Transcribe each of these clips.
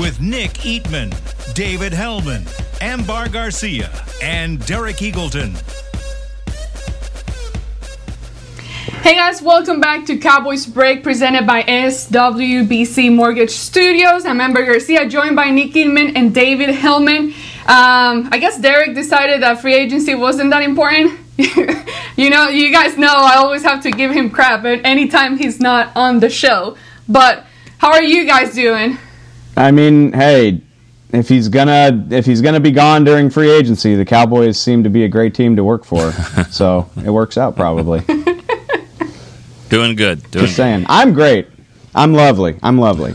With Nick Eatman, David Helman, Ambar Garcia, and Derek Eagleton. Hey guys, welcome back to Cowboys Break presented by SWBC Mortgage Studios. I'm Amber Garcia, joined by Nick Eatman and David Helman. Um, I guess Derek decided that free agency wasn't that important. you know, you guys know I always have to give him crap anytime he's not on the show. But how are you guys doing? I mean, hey, if he's gonna if he's gonna be gone during free agency, the Cowboys seem to be a great team to work for. so it works out probably. Doing good. Doing Just saying, I'm great. I'm lovely. I'm lovely.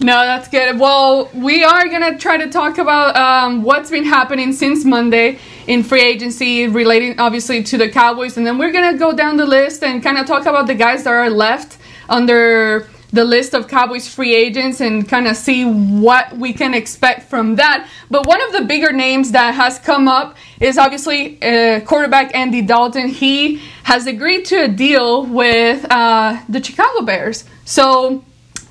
No, that's good. Well, we are gonna try to talk about um, what's been happening since Monday in free agency, relating obviously to the Cowboys, and then we're gonna go down the list and kind of talk about the guys that are left under the list of Cowboys free agents and kind of see what we can expect from that. But one of the bigger names that has come up is obviously uh, quarterback Andy Dalton. He has agreed to a deal with uh, the Chicago Bears. So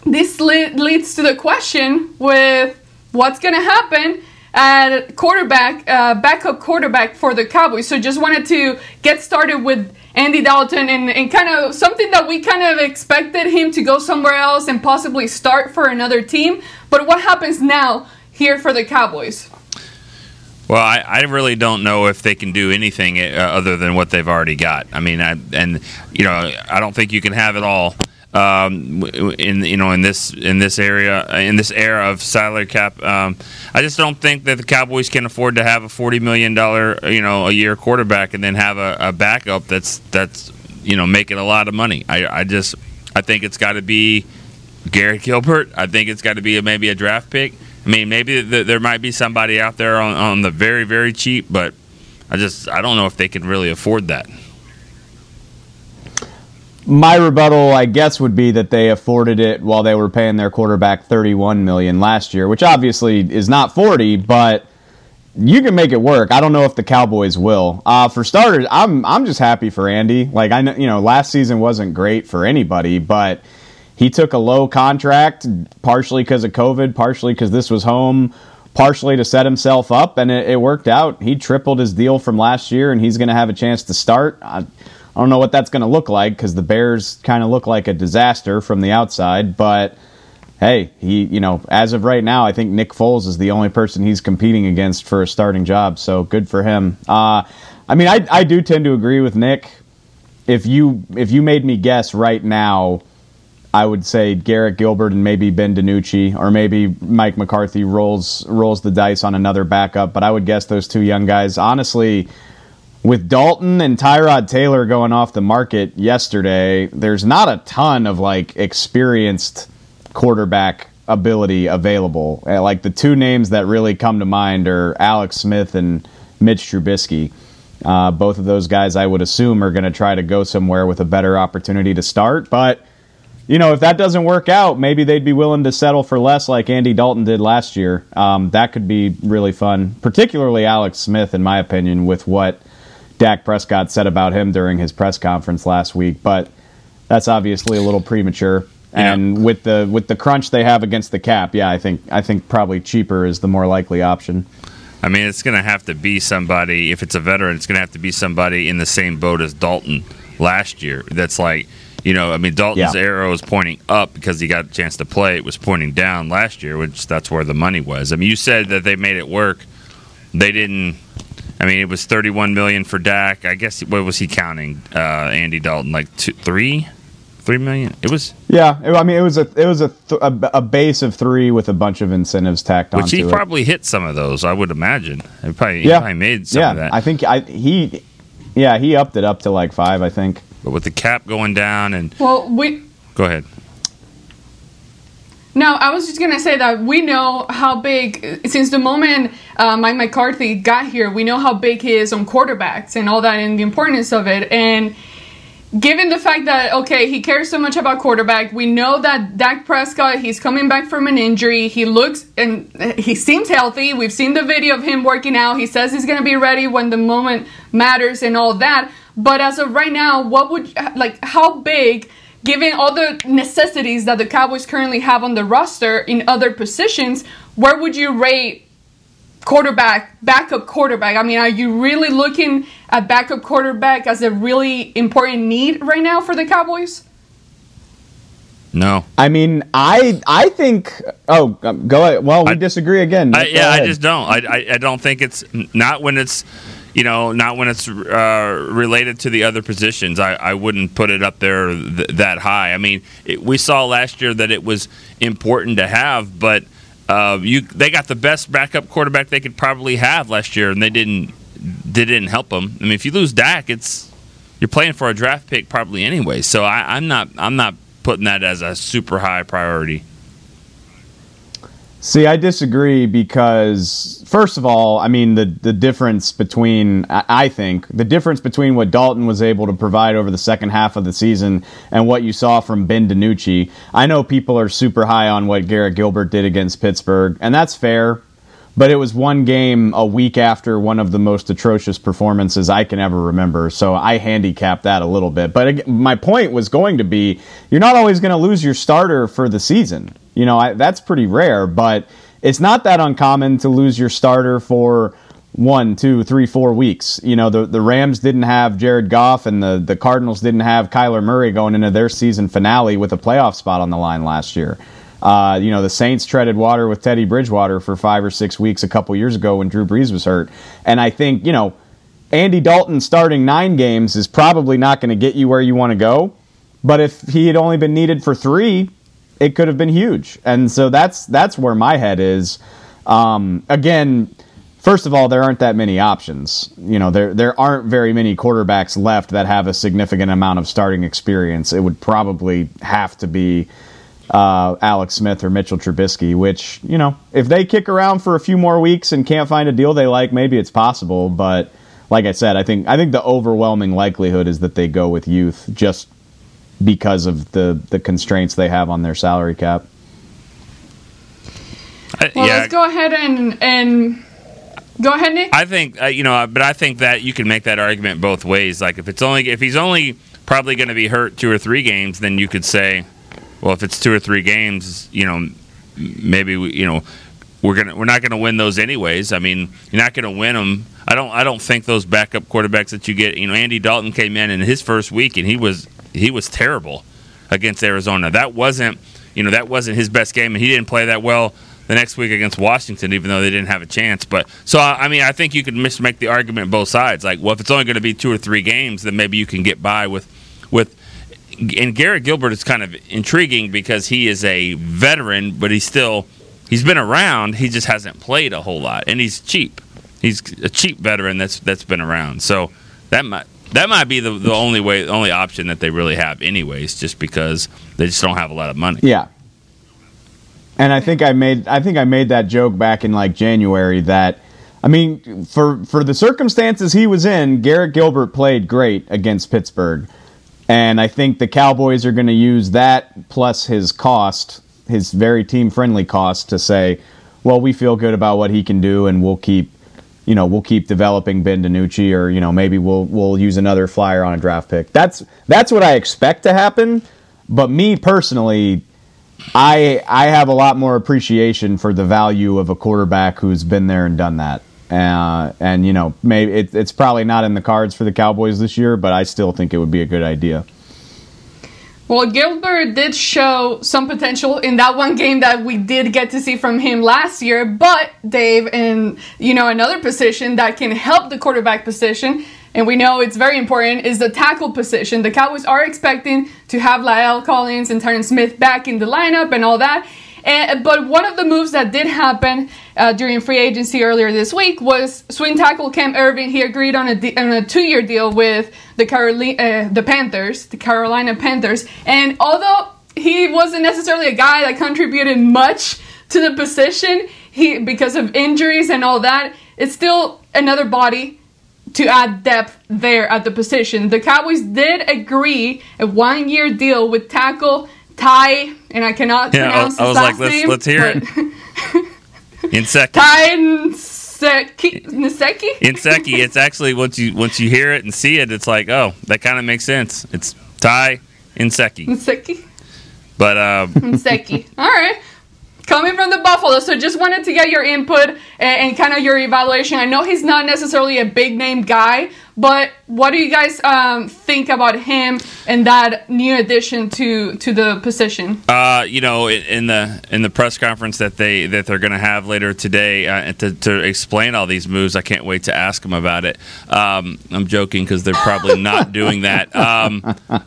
this le- leads to the question with what's going to happen at quarterback, uh, backup quarterback for the Cowboys. So just wanted to get started with Andy Dalton and, and kind of something that we kind of expected him to go somewhere else and possibly start for another team. But what happens now here for the Cowboys? Well, I, I really don't know if they can do anything uh, other than what they've already got. I mean, I, and you know, I don't think you can have it all um, in you know in this in this area in this era of salary cap. Um, I just don't think that the Cowboys can afford to have a forty million dollar you know a year quarterback and then have a, a backup that's that's you know making a lot of money. I, I just I think it's got to be Garrett Gilbert. I think it's got to be a, maybe a draft pick. I mean, maybe th- there might be somebody out there on, on the very, very cheap, but I just I don't know if they can really afford that. My rebuttal, I guess, would be that they afforded it while they were paying their quarterback 31 million last year, which obviously is not 40, but you can make it work. I don't know if the Cowboys will. Uh, for starters, I'm I'm just happy for Andy. Like I know, you know, last season wasn't great for anybody, but he took a low contract, partially because of COVID, partially because this was home, partially to set himself up, and it, it worked out. He tripled his deal from last year, and he's going to have a chance to start. I don't know what that's going to look like because the Bears kind of look like a disaster from the outside, but hey, he, you know, as of right now, I think Nick Foles is the only person he's competing against for a starting job. So good for him. Uh, I mean, I, I do tend to agree with Nick. If you if you made me guess right now, I would say Garrett Gilbert and maybe Ben DiNucci, or maybe Mike McCarthy rolls rolls the dice on another backup. But I would guess those two young guys. Honestly, with Dalton and Tyrod Taylor going off the market yesterday, there's not a ton of like experienced quarterback ability available. Uh, Like the two names that really come to mind are Alex Smith and Mitch Trubisky. Uh, both of those guys, I would assume, are going to try to go somewhere with a better opportunity to start. But you know, if that doesn't work out, maybe they'd be willing to settle for less, like Andy Dalton did last year. Um, that could be really fun, particularly Alex Smith, in my opinion, with what Dak Prescott said about him during his press conference last week. But that's obviously a little premature. And with the with the crunch they have against the cap, yeah, I think I think probably cheaper is the more likely option. I mean, it's going to have to be somebody. If it's a veteran, it's going to have to be somebody in the same boat as Dalton last year. That's like, you know, I mean, Dalton's Yeah. arrow is pointing up because he got a chance to play. It was pointing down last year, which that's where the money was. I mean, you said that they made it work. They didn't. I mean, it was thirty-one million for Dak. I guess what was he counting? Uh, Andy Dalton, like two, three, three million. It was Yeah, it- I mean it was a it was a th- a, a base of three with a bunch of incentives tacked on. which onto he it. probably hit some of those. I would imagine. He probably, he yeah, probably made some yeah. of that. I think I he yeah he upped it up to like five. I think. but with the cap going down and Well, we go ahead. No, I was just gonna say that we know how big since the moment uh, Mike McCarthy got here, we know how big he is on quarterbacks and all that, and the importance of it. And given the fact that okay, he cares so much about quarterback, we know that Dak Prescott he's coming back from an injury. He looks and he seems healthy. We've seen the video of him working out. He says he's gonna be ready when the moment matters and all that. But as of right now, what would like how big? Given all the necessities that the Cowboys currently have on the roster in other positions, where would you rate quarterback, backup quarterback? I mean, are you really looking at backup quarterback as a really important need right now for the Cowboys? No. I mean, I I think. Oh, go ahead. Well, we I- disagree again. I, Go yeah, I just don't. I, I, I don't think it's not when it's, you know, not when it's uh, related to the other positions. I, I wouldn't put it up there th- that high. I mean, it, we saw last year that it was important to have, but uh, you they got the best backup quarterback they could probably have last year, and they didn't they didn't help them. I mean, if you lose Dak, it's you're playing for a draft pick probably anyway. So I, I'm not I'm not putting that as a super high priority. See, I disagree because first of all, I mean the the difference between I think the difference between what Dalton was able to provide over the second half of the season and what you saw from Ben DiNucci. I know people are super high on what Garrett Gilbert did against Pittsburgh, and that's fair. But it was one game a week after one of the most atrocious performances I can ever remember, so I handicapped that a little bit. But my point was going to be you're not always going to lose your starter for the season. You know, I, that's pretty rare, but it's not that uncommon to lose your starter for one, two, three, four weeks. You know, the the Rams didn't have Jared Goff, and the the Cardinals didn't have Kyler Murray going into their season finale with a playoff spot on the line last year. Uh, you know, the Saints treaded water with Teddy Bridgewater for five or six weeks a couple years ago when Drew Brees was hurt, and I think you know. Andy Dalton starting nine games is probably not going to get you where you want to go. But if he had only been needed for three, it could have been huge. And so that's that's where my head is. Um, again, first of all, there aren't that many options. You know, there there aren't very many quarterbacks left that have a significant amount of starting experience. It would probably have to be uh, Alex Smith or Mitchell Trubisky. Which you know, if they kick around for a few more weeks and can't find a deal they like, maybe it's possible. But like I said, I think I think the overwhelming likelihood is that they go with youth just because of the the constraints they have on their salary cap. I- Well, yeah, let's go ahead and and go ahead, Nick. I think uh, you know, but I think that you can make that argument both ways. Like if it's only if he's only probably going to be hurt two or three games, then you could say, well, if it's two or three games, you know, maybe we, you know we're gonna we're not going to win those anyways. I mean, you're not going to win them. I don't I don't think those backup quarterbacks that you get. You know, Andy Dalton came in in his first week and he was he was terrible against Arizona. That wasn't you know that wasn't his best game, and he didn't play that well the next week against Washington, even though they didn't have a chance. But so I mean, I think you could mis- make the argument both sides. Like, well, if it's only going to be two or three games, then maybe you can get by with with. And Garrett Gilbert is kind of intriguing because he is a veteran, but he's still he's been around. He just hasn't played a whole lot, and he's cheap. He's a cheap veteran that's that's been around. So that might that might be the, the only way, the only option that they really have, anyways, just because they just don't have a lot of money. Yeah. And I think I made I think I made that joke back in like January that I mean for for the circumstances he was in, Garrett Gilbert played great against Pittsburgh. And I think the Cowboys are going to use that plus his cost, his very team friendly cost to say, well, we feel good about what he can do and we'll keep you know, we'll keep developing Ben DiNucci or, you know, maybe we'll we'll use another flyer on a draft pick. That's that's what I expect to happen. But me personally, I I have a lot more appreciation for the value of a quarterback who's been there and done that. Uh, and you know, maybe it, it's probably not in the cards for the Cowboys this year, but I still think it would be a good idea. Well, Gilbert did show some potential in that one game that we did get to see from him last year. But Dave, in you know another position that can help the quarterback position, and we know it's very important, is the tackle position. The Cowboys are expecting to have La'el Collins and Tyron Smith back in the lineup and all that. And, but one of the moves that did happen uh, during free agency earlier this week was swing tackle Cam Erving. He agreed on a, de- on a two-year deal with the Caroli- uh, the Panthers, the Carolina Panthers. And although he wasn't necessarily a guy that contributed much to the position. He because of injuries and all that. It's still another body to add depth there at the position. The Cowboys did agree a one year deal with tackle Ty, and I cannot Yeah, I- pronounce I his was last like, let's- name. let's hear it. In second. Ty. Nsekhe? Nsekhe, it's actually once you once you hear it and see it, it's like, oh, that kind of makes sense. It's Ty Nsekhe. Nsekhe. But uh, Nsekhe. All right. Coming from the Buffalo, so just wanted to get your input and, and kind of your evaluation. I know he's not necessarily a big name guy, but what do you guys um, think about him and that new addition to to the position? uh, you know, in, the in the press conference that they that they're going to have later today uh, to, to explain all these moves, I can't wait to ask them about it. Um, I'm joking because they're probably not doing that. Um,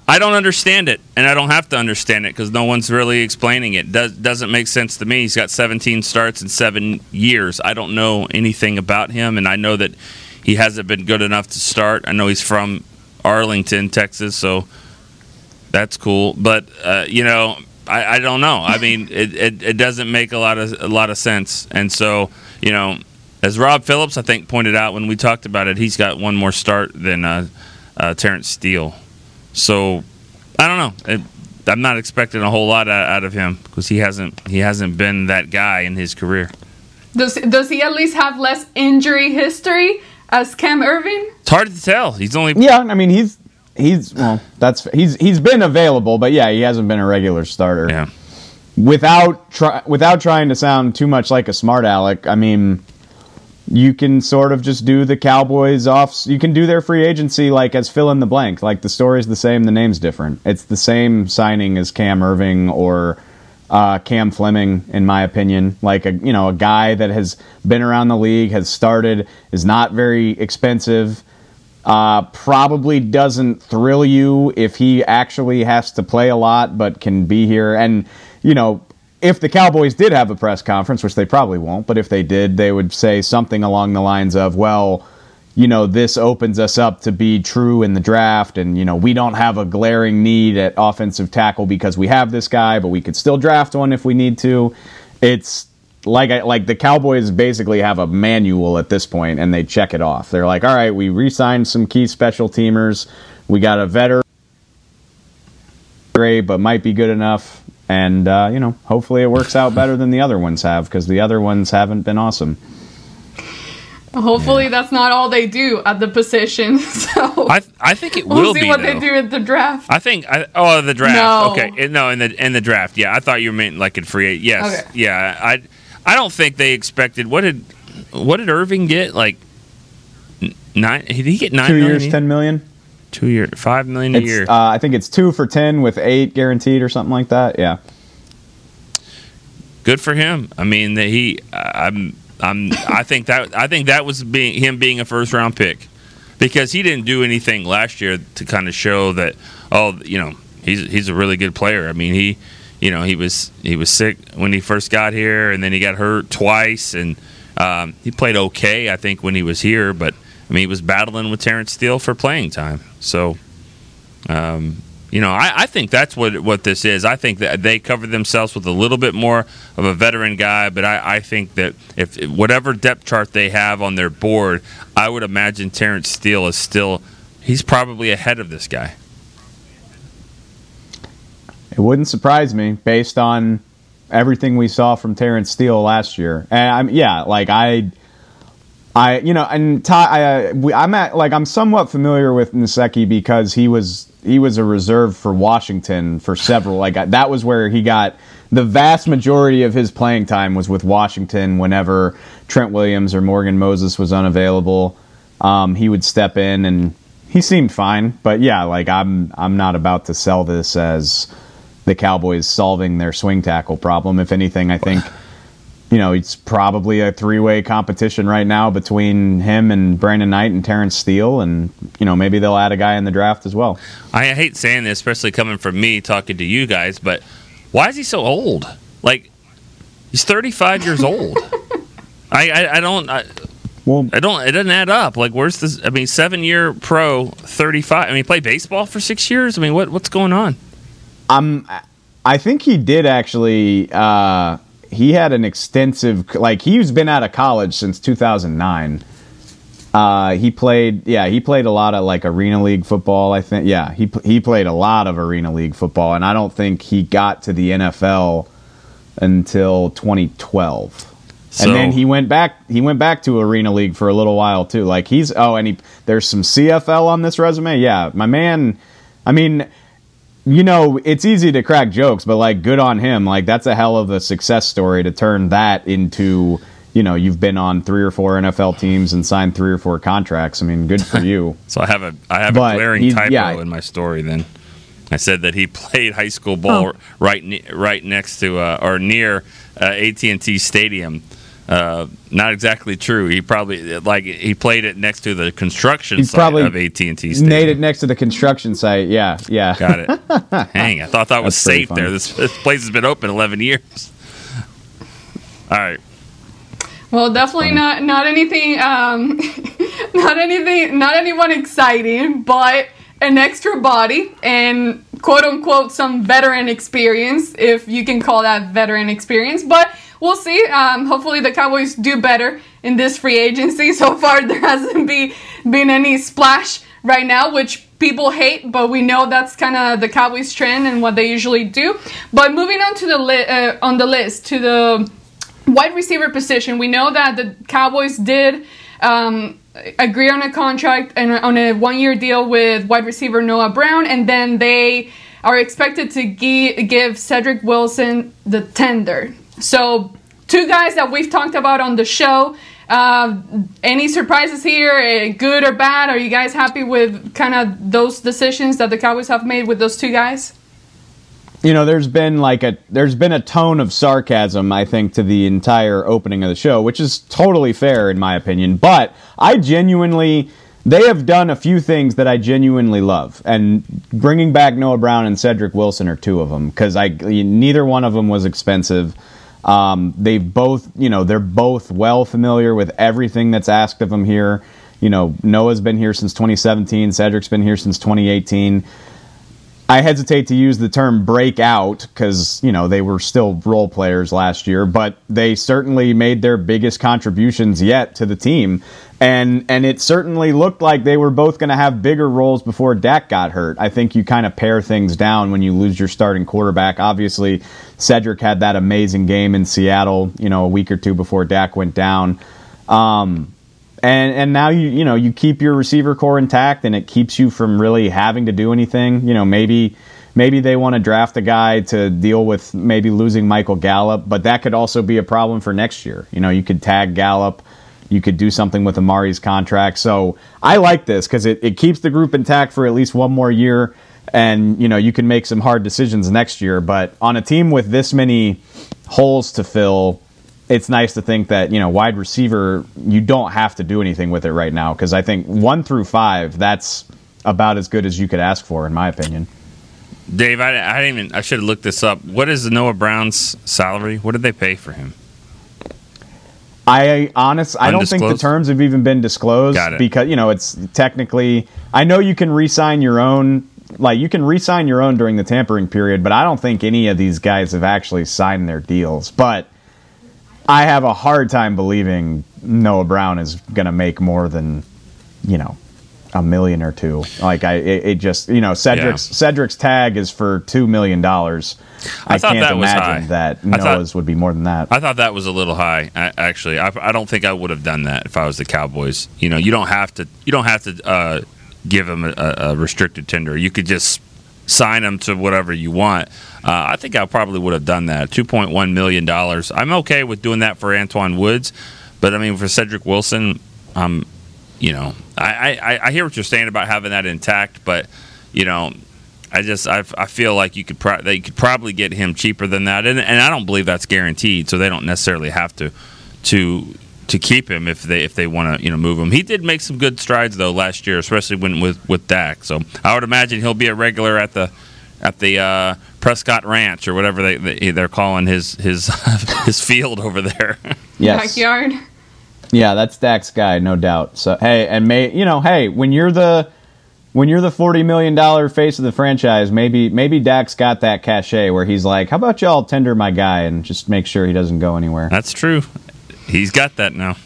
I don't understand it, and I don't have to understand it because no one's really explaining it. Does doesn't make sense to me. He's got 17 starts in seven years. I don't know anything about him, and I know that he hasn't been good enough to start. I know he's from Arlington, Texas, so that's cool. But uh, you know, I, I don't know. I mean, it, it, it doesn't make a lot of a lot of sense. And so, you know, as Rob Phillips I think pointed out when we talked about it, he's got one more start than uh, uh, Terence Steele. So I don't know. It, I'm not expecting a whole lot out, of him because he hasn't he hasn't been that guy in his career. Does does he at least have less injury history as Cam Erving? It's hard to tell. He's only Yeah, I mean he's he's well that's he's he's been available, but yeah, he hasn't been a regular starter. yeah. Without try, without trying to sound too much like a smart aleck, I mean you can sort of just do the Cowboys off. You can do their free agency like as fill in the blank. Like the story's the same, the name's different. It's the same signing as Cam Erving or uh, Cam Fleming, in my opinion. Like a you know a guy that has been around the league, has started, is not very expensive. Uh, probably doesn't thrill you if he actually has to play a lot, but can be here. And you know, if the Cowboys did have a press conference, which they probably won't, but if they did, they would say something along the lines of, "Well." You know, this opens us up to be true in the draft. And, you know, we don't have a glaring need at offensive tackle because we have this guy, but we could still draft one if we need to. It's like I, like the Cowboys basically have a manual at this point and they check it off. They're like, all right, we re signed some key special teamers. We got a veteran, great, but might be good enough. And, uh, you know, hopefully it works out better than the other ones have because the other ones haven't been awesome. Hopefully, that's not all they do at the position. So I I think it will we'll see be what though. they do at the draft. I think I, oh the draft. No. Okay, no in the in the draft. Yeah, I thought you were meant like in free. ag- Yes, Okay. yeah. I I don't think they expected. What did what did Erving get? Like nine? Did he get nine Two million? years, ten million. Two year, five million a It's, year. uh, I think it's two for ten with eight guaranteed or something like that. Yeah. Good for him. I mean that he. I'm. I'm. I think that. I think that was being him being a first round pick because he didn't do anything last year to kind of show that. Oh, you know, he's he's a really good player. I mean, he. You know, he was he was sick when he first got here, and then he got hurt twice, and um, he played okay, I think, when he was here. But I mean, he was battling with Terence Steele for playing time. So, um, you know, I, I think that's what what this is. I think that they covered themselves with a little bit more of a veteran guy, but I, I think that if whatever depth chart they have on their board, I would imagine Terence Steele is still he's probably ahead of this guy. It wouldn't surprise me based on everything we saw from Terence Steele last year. And I'm yeah, like I, I you know, and Ty, I, uh, we, I'm at like I'm somewhat familiar with Nsekhe because he was he was a reserve for Washington for several. Like that was where he got the vast majority of his playing time was with Washington. Whenever Trent Williams or Morgan Moses was unavailable, um, he would step in and he seemed fine. But yeah, like I'm I'm not about to sell this as the Cowboys solving their swing tackle problem. If anything, I think you know it's probably a three-way competition right now between him and Brandon Knight and Terence Steele, and you know maybe they'll add a guy in the draft as well. I hate saying this, especially coming from me talking to you guys, but why is he so old? Like he's 35 years old. I, I I don't I, Well, I don't it doesn't add up. Like where's this? I mean, seven year pro, 35. I mean, play baseball for six years. I mean, what what's going on? I'm I think he did actually. Uh, he had an extensive, like he's been out of college since 2009. Uh, he played, yeah, he played a lot of like arena league football. I think, yeah, he he played a lot of arena league football, and I don't think he got to the NFL until 2012. So- and then he went back. He went back to arena league for a little while too. Like he's oh, and he there's some CFL on this resume. Yeah, my man. I mean, you know, it's easy to crack jokes, but like, good on him. Like that's a hell of a success story to turn that into. You know, you've been on three or four NFL teams and signed three or four contracts. I mean, good for you. So I have a I have But a glaring typo yeah. in my story. Then I said that he played high school ball Oh. right right next to uh, or near uh, AT and T Stadium. Uh, not exactly true. He probably like he played it next to the construction He site probably of AT and T Stadium. Made it next to the construction site. Yeah, yeah. Got it. Hang, I thought that was That's pretty safe there. This, this place has been open 11 years. All right. Well, definitely not not anything, um, not anything, not anyone exciting, but an extra body and quote unquote some veteran experience, if you can call that veteran experience. But we'll see. Um, hopefully, the Cowboys do better in this free agency. So far, there hasn't be been any splash right now, which people hate, but we know that's kind of the Cowboys trend and what they usually do. But moving on to the li- uh, on the list to the wide receiver position, we know that the Cowboys did um, agree on a contract and on a one-year deal with wide receiver Noah Brown, and then they are expected to gi- give Cedric Wilson the tender. So, two guys that we've talked about on the show. Uh, any surprises here, eh, good or bad? Are you guys happy with kind of those decisions that the Cowboys have made with those two guys? you know there's been like a there's been a tone of sarcasm i think to the entire opening of the show which is totally fair in my opinion but i genuinely they have done a few things that i genuinely love. And bringing back noah brown and cedric wilson are two of them because i neither one of them was expensive. Um, they've both you know they're both well familiar with everything that's asked of them here. You know noah's been here since 2017 cedric's been here since 2018 I hesitate to use the term breakout because, you know, they were still role players last year, but they certainly made their biggest contributions yet to the team. And and it certainly looked like they were both going to have bigger roles before Dak got hurt. I think you kind of pare things down when you lose your starting quarterback. Obviously, Cedric had that amazing game in Seattle, you know, a week or two before Dak went down. Um, and and now you you know you keep your receiver core intact and it keeps you from really having to do anything you know maybe maybe they want to draft a guy to deal with maybe losing Michael Gallup but that could also be a problem for next year you know you could tag Gallup you could do something with Amari's contract so I like this because it, it keeps the group intact for at least one more year and you know you can make some hard decisions next year but on a team with this many holes to fill it's nice to think that you know wide receiver you don't have to do anything with it right now because I think one through five that's about as good as you could ask for in my opinion. Dave, I, I didn't even. I should have looked this up. What is Noah Brown's salary? What did they pay for him? I honestly, I don't think the terms have even been disclosed because you know it's technically I know you can re-sign your own like you can re-sign your own during the tampering period, but I don't think any of these guys have actually signed their deals. But I have a hard time believing Noah Brown is going to make more than you know a million or two. Like I, it, it just you know Cedric's Yeah. Cedric's tag is for two million dollars. I, I thought can't that was imagine that I thought- Noah's would be more than that. I thought that was a little high. I, actually, I, I don't think I would have done that if I was the Cowboys. You know, you don't have to. You don't have to uh, give them a, a restricted tender. You could just sign them to whatever you want. Uh, I think I probably would have done that. Two point one million dollars. I'm okay with doing that for Antwaun Woods, but I mean for Cedric Wilson, um, you know, I, I, I hear what you're saying about having that intact, but you know. I just I, I feel like you could pro- they could probably get him cheaper than that, and, and I don't believe that's guaranteed. So they don't necessarily have to to to keep him if they if they want to you know move him. He did make some good strides though last year, especially when with with Dak. So I would imagine he'll be a regular at the at the uh, Prescott Ranch or whatever they, they they're calling his his his field over there. yes. Backyard. Yeah, that's Dak's guy, no doubt. So hey, and may you know, hey, when you're the when you're the forty million dollar face of the franchise, maybe maybe Dak's got that cachet where he's like, "How about y'all tender my guy and just make sure he doesn't go anywhere." That's true. He's got that now.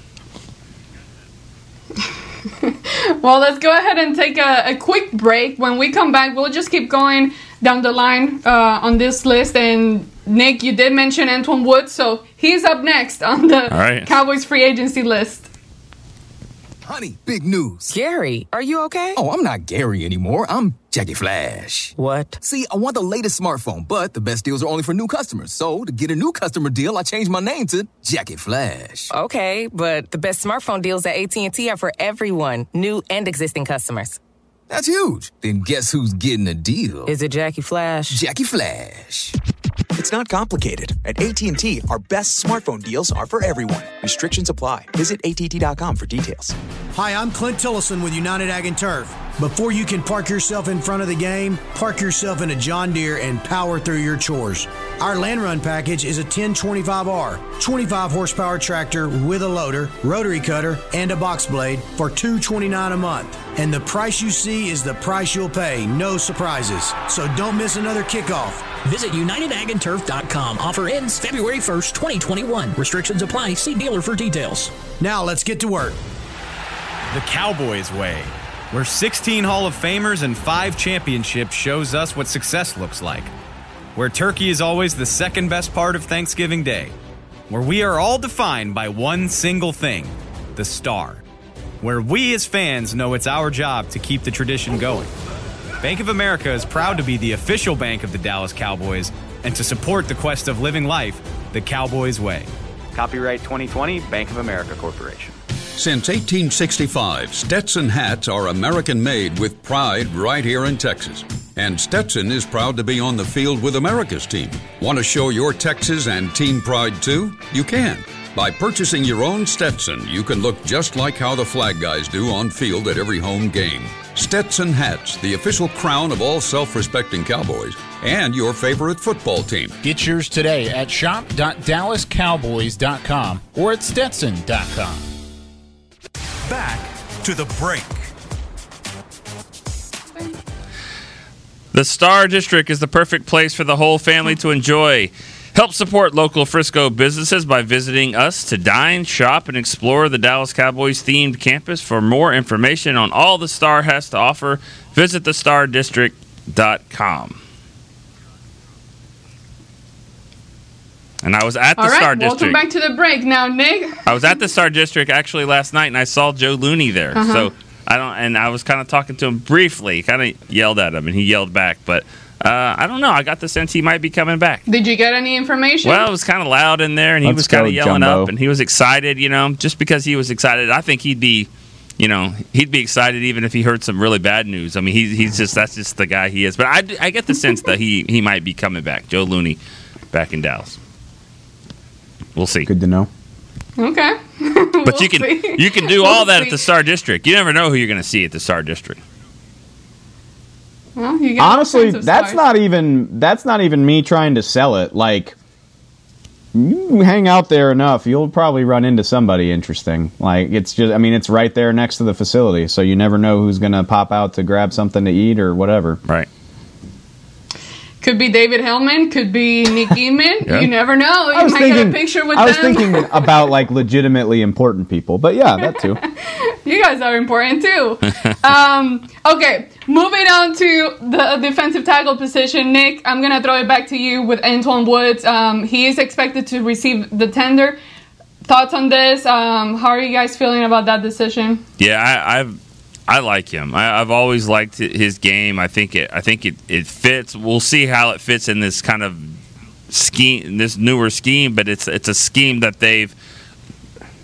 Well, let's go ahead and take a, a quick break. When we come back, we'll just keep going down the line uh, on this list. And Nick, you did mention Antwaun Woods, so he's up next on the All right. Cowboys free agency list. Honey, big news. Gary, are you okay? Oh, I'm not Gary anymore. I'm Jackie Flash. What? See, I want the latest smartphone, but the best deals are only for new customers. So, to get a new customer deal, I changed my name to Jackie Flash. Okay, but the best smartphone deals at AT&T are for everyone, new and existing customers. That's huge. Then guess who's getting a deal? Is it Jackie Flash? Jackie Flash. It's not complicated. At AT&T, our best smartphone deals are for everyone. Restrictions apply. Visit att.com for details. Hi, I'm Clint Tillison with United Ag and Turf. Before you can park yourself in front of the game, park yourself in a John Deere and power through your chores. Our land run package is a 1025R, 25 horsepower tractor with a loader, rotary cutter, and a box blade for $229 a month. And the price you see is the price you'll pay, no surprises. So don't miss another kickoff. Visit UnitedAgAndTurf.com. Offer ends February 1st, 2021. Restrictions apply. See dealer for details. Now let's get to work. The Cowboys way, where 16 Hall of Famers and 5 championships shows us what success looks like. Where turkey is always the second best part of Thanksgiving Day. Where we are all defined by one single thing the star. Where we as fans know it's our job to keep the tradition going. Bank of America is proud to be the official bank of the Dallas Cowboys and to support the quest of living life the Cowboys way. Copyright 2020 Bank of America Corporation. Since 1865, Stetson hats are American made with pride right here in Texas. And Stetson is proud to be on the field with America's team. Want to show your Texas and team pride too? You can. By purchasing your own Stetson, you can look just like how the flag guys do on field at every home game. Stetson hats, the official crown of all self respecting Cowboys, and your favorite football team. Get yours today at shop.dallascowboys.com or at stetson.com. Back to the break. The Star District is the perfect place for the whole family to enjoy. Help support local Frisco businesses by visiting us to dine, shop, and explore the Dallas Cowboys themed campus. For more information on all the Star has to offer, visit thestardistrict.com. And I was at the All right, Star welcome District. back to the break. Now, Nick, I was at the Star District actually last night, and I saw Joe Looney there. Uh-huh. So I don't, and I was kind of talking to him briefly, kind of yelled at him, and he yelled back. But uh, I don't know. I got the sense he might be coming back. did you get any information? Well, it was kind of loud in there, and he Let's was kind of yelling Jumbo. up, and he was excited. You know, just because he was excited, I think he'd be, you know, he'd be excited even if he heard some really bad news. I mean, he's he's just that's just the guy he is. But I, I get the sense that he he might be coming back. Joe Looney, back in Dallas. We'll see. Good to know. okay. But We'll you can see. you can do We'll all that see. at the Star District. You never know who you're going to see at the Star District. Well, you Honestly, that's stars. not even that's not even me trying to sell it. Like you hang out there enough, you'll probably run into somebody interesting. Like it's just I mean, it's right there next to the facility, so you never know who's going to pop out to grab something to eat or whatever. Right. Could be David Helman. Could be Nick Eatman. Yeah. You never know. You I was might thinking get a picture with I was them. thinking about like legitimately important people. But yeah, that too. you guys are important too. um, okay, moving on to the defensive tackle position. Nick, I'm gonna throw it back to you with Antwaun Woods. Um, he is expected to receive the tender. Thoughts on this? Um, how are you guys feeling about that decision? Yeah, I, I've I like him. I, I've always liked his game. I think it. I think it, it fits. We'll see how it fits in this kind of scheme, this newer scheme. But it's it's a scheme that they've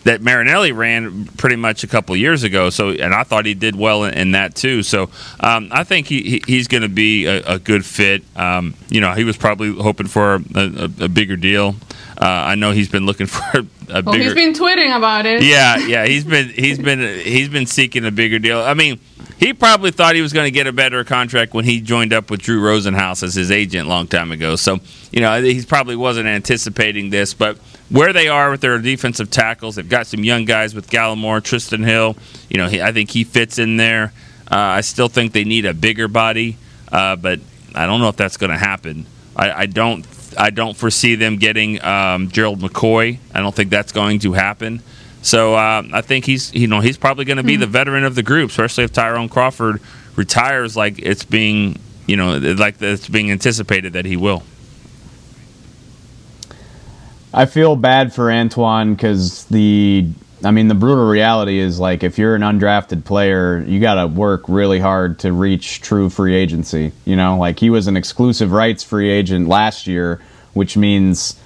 that Marinelli ran pretty much a couple years ago. So, and I thought he did well in, in that too. So, um, I think he, he he's going to be a, a good fit. Um, you know, he was probably hoping for a, a, a bigger deal. Uh, I know he's been looking for a, a Well, bigger. he's been tweeting about it. Yeah, yeah, he's been he's been he's been seeking a bigger deal. I mean, he probably thought he was going to get a better contract when he joined up with Drew Rosenhaus as his agent a long time ago. So, you know, he probably wasn't anticipating this, but where they are with their defensive tackles, they've got some young guys with Gallimore, Trysten Hill. You know, he, I think he fits in there. Uh, I still think they need a bigger body, uh, but I don't know if that's going to happen. I, I, don't. I don't foresee them getting um, Gerald McCoy. I don't think that's going to happen. So uh, I think he's you know he's probably going to be Hmm. the veteran of the group, especially if Tyrone Crawford retires like it's being you know like it's being anticipated that he will. I feel bad for Antwaun because the, I mean, the brutal reality is like if you're an undrafted player, you got to work really hard to reach true free agency. You know, like he was an exclusive rights free agent last year, which means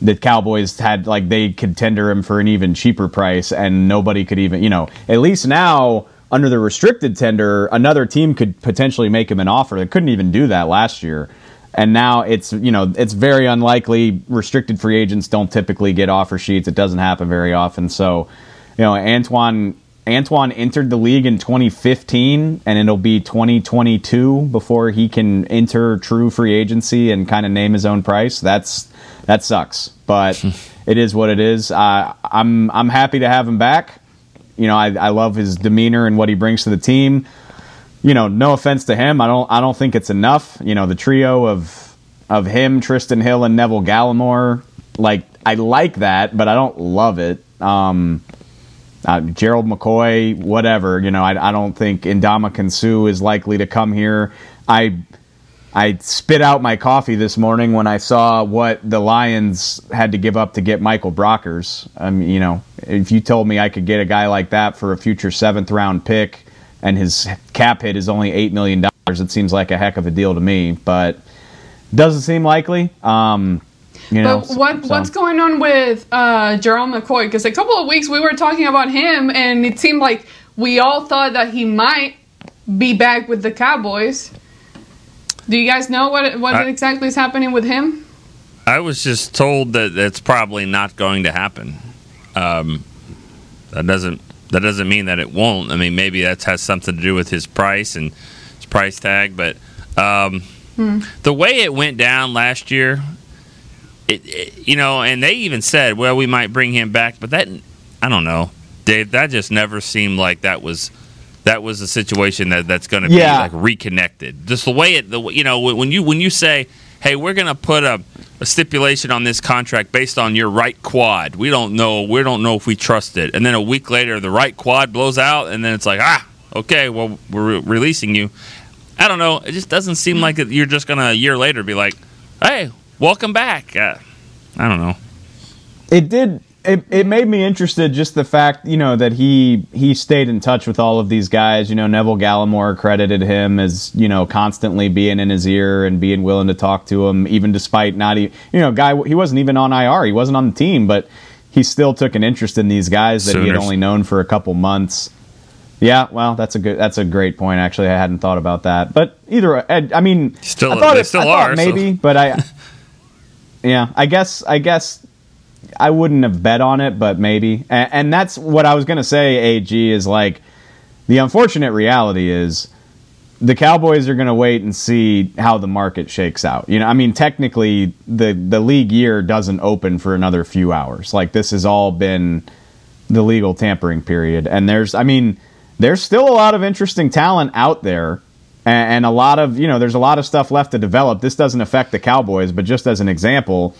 the Cowboys had like they could tender him for an even cheaper price, and nobody could even, you know, at least now under the restricted tender, another team could potentially make him an offer. They couldn't even do that last year and now it's you know it's very unlikely. Restricted free agents don't typically get offer sheets. It doesn't happen very often. So you know antwaun antwaun entered the league in 2015 and it'll be 2022 before he can enter true free agency and kind of name his own price. That's that sucks. But it is what it is. Uh, i'm i'm happy to have him back. You know I, I love his demeanor and what he brings to the team you know, no offense to him, I don't I don't think it's enough. You know, the trio of of him, Trysten Hill, and Neville Gallimore, like I like that, but I don't love it. Um, uh, Gerald McCoy, whatever. You know, I, I don't think Ndamukong Suh is likely to come here. I I spit out my coffee this morning when I saw what the Lions had to give up to get Michael Brockers. I mean, you know, if you told me I could get a guy like that for a future seventh round pick and his cap hit is only eight million dollars, it seems like a heck of a deal to me. But doesn't seem likely. Um, you know, But what so- what's going on with uh, Jerome McCoy? Because a couple of weeks we were talking about him, and it seemed like we all thought that he might be back with the Cowboys. Do you guys know what what I- exactly is happening with him? I was just told that it's probably not going to happen. Um, that doesn't that doesn't mean that it won't. I mean, maybe that has something to do with his price and his price tag. But um, Hmm. the way it went down last year, it, it you know, and they even said, well, we might bring him back, but that I don't know, Dave. That just never seemed like that was. That was a situation that, that's going to Yeah. be like reconnected. Just the way it, the you know, when you when you say, "Hey, we're going to put a, a stipulation on this contract based on your right quad," we don't know. We don't know if we trust it. And then a week later, the right quad blows out, and then it's like, ah, okay, well, we're re- releasing you. I don't know. It just doesn't seem like you're just to a year later be like, "Hey, welcome back." Uh, I don't know. it did it, it made me interested just the fact you know that he he stayed in touch with all of these guys. You know neville gallimore credited him as you know constantly being in his ear and being willing to talk to him even despite not even you know guy he wasn't even on ir he wasn't on the team but he still took an interest in these guys that he had only known for a couple months. Yeah well that's a good that's a great point actually. I hadn't thought about that. But either i, I mean Still- I thought they it- still I thought are, so- maybe but i yeah i guess i guess I wouldn't have bet on it, but maybe. And, and that's what I was going to say, AG, is like the unfortunate reality is the Cowboys are going to wait and see how the market shakes out. You know, I mean, technically, the, the league year doesn't open for another few hours. Like, this has all been the legal tampering period. And there's, I mean, there's still a lot of interesting talent out there. And, and a lot of, you know, there's a lot of stuff left to develop. This doesn't affect the Cowboys, but just as an example,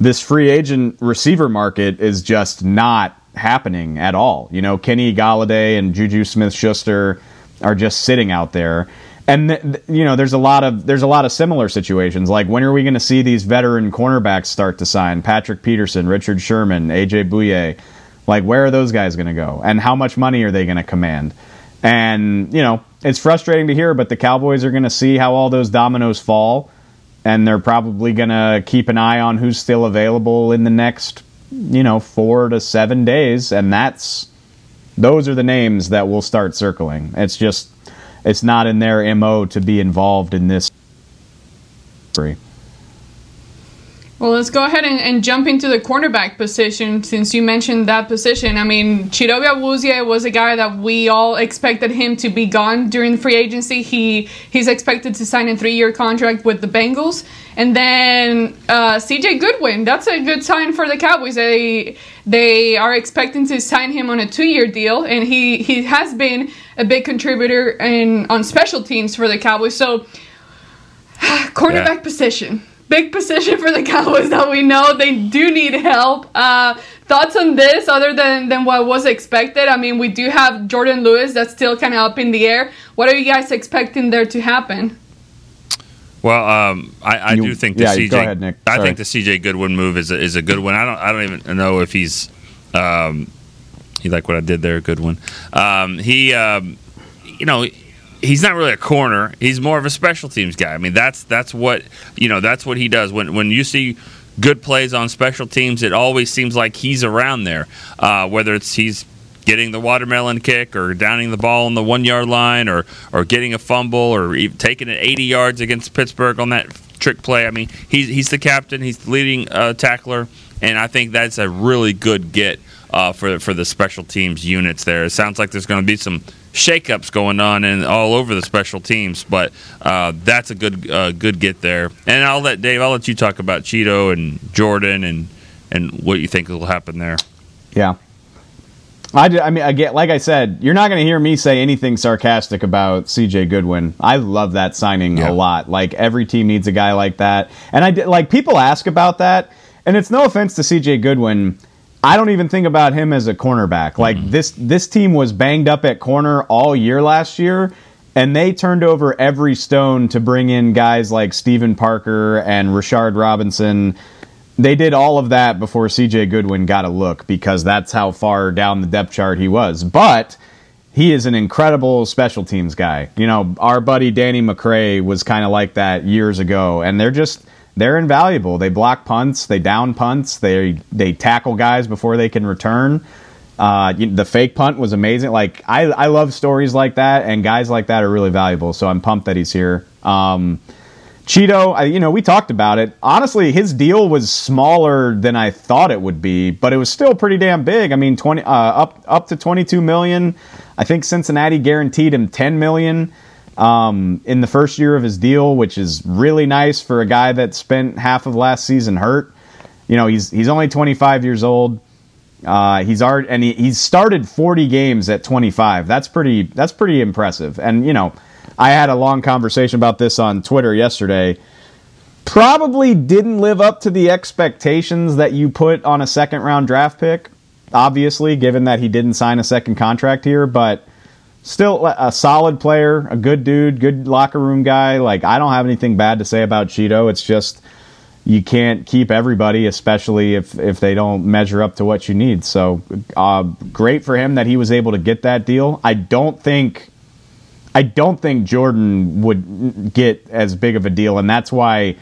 this free agent receiver market is just not happening at all. You know, Kenny Golladay and Juju Smith-Schuster are just sitting out there. And th- th- you know, there's a lot of there's a lot of similar situations. Like when are we going to see these veteran cornerbacks start to sign? Patrick Peterson, Richard Sherman, AJ Bouye. Like where are those guys going to go? And how much money are they going to command? And you know, it's frustrating to hear, but the Cowboys are going to see how all those dominoes fall and they're probably going to keep an eye on who's still available in the next, you know, four to seven days. And that's, those are the names that will start circling. It's just, it's not in their MO to be involved in this. Well, let's go ahead and, and, jump into the cornerback position since you mentioned that position. I mean, Chidobe Awuzie was a guy that we all expected him to be gone during free agency. He he's expected to sign a three-year contract with the Bengals, and then uh, C.J. Goodwin. That's a good sign for the Cowboys. They they are expecting to sign him on a two-year deal, and he he has been a big contributor in on special teams for the Cowboys. So, cornerback yeah. position big position for the Cowboys that we know they do need help. Uh, thoughts on this other than, than what was expected? I mean, we do have Jourdan Lewis that's still kind of up in the air. What are you guys expecting there to happen? Well, um, I, I you, do think the yeah, CJ. Ahead, I think the CJ Goodwin move is a, is a good one. I don't I don't even know if he's um, you like what I did there, Goodwin. Um, he um, you know he's not really a corner. He's more of a special teams guy. I mean, that's that's what you know. That's what he does. When when you see good plays on special teams, it always seems like he's around there. Uh, whether it's he's getting the watermelon kick or downing the ball on the one yard line or or getting a fumble or taking it 80 yards against Pittsburgh on that trick play. I mean, he's he's the captain. He's the leading uh, tackler, and I think that's a really good get uh, for for the special teams units there. It sounds like there's going to be some shakeups going on and all over the special teams, but uh, that's a good uh, good get there. And I'll let Dave. I'll let you talk about Cheeto and Jourdan and and what you think will happen there. Yeah. I, did, I mean, again, like I said, you're not going to hear me say anything sarcastic about CJ Goodwin. I love that signing yeah. a lot. Like every team needs a guy like that, and I did, like people ask about that, and it's no offense to CJ Goodwin. I don't even think about him as a cornerback. Like mm-hmm. this this team was banged up at corner all year last year and they turned over every stone to bring in guys like Steven Parker and Rashard Robinson. They did all of that before CJ Goodwin got a look because that's how far down the depth chart he was. But he is an incredible special teams guy. You know, our buddy Danny McCray was kind of like that years ago, and they're just they're invaluable. They block punts, they down punts, they they tackle guys before they can return. Uh, the fake punt was amazing. Like I, I love stories like that, and guys like that are really valuable. So I'm pumped that he's here. Um, Cheeto, I, you know, we talked about it. Honestly, his deal was smaller than I thought it would be, but it was still pretty damn big. I mean, twenty uh, up up to 22 million. I think Cincinnati guaranteed him 10 million um, in the first year of his deal, which is really nice for a guy that spent half of last season hurt. You know, he's he's only 25 years old. Uh, he's already and he, he's started 40 games at 25. That's pretty that's pretty impressive. And you know, I had a long conversation about this on Twitter yesterday. Probably didn't live up to the expectations that you put on a second round draft pick. Obviously, given that he didn't sign a second contract here, but still a solid player, a good dude, good locker room guy. Like I don't have anything bad to say about Cheeto. It's just you can't keep everybody, especially if if they don't measure up to what you need. So uh, great for him that he was able to get that deal. I don't think. I don't think Jourdan would get as big of a deal, and that's why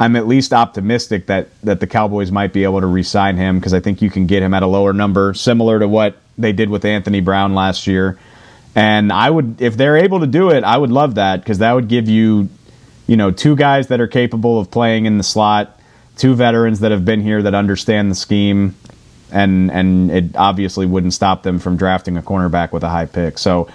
I'm at least optimistic that that the Cowboys might be able to re-sign him because I think you can get him at a lower number, similar to what they did with Anthony Brown last year. And I would, if they're able to do it, I would love that because that would give you, you know, two guys that are capable of playing in the slot, two veterans that have been here that understand the scheme, and and it obviously wouldn't stop them from drafting a cornerback with a high pick. So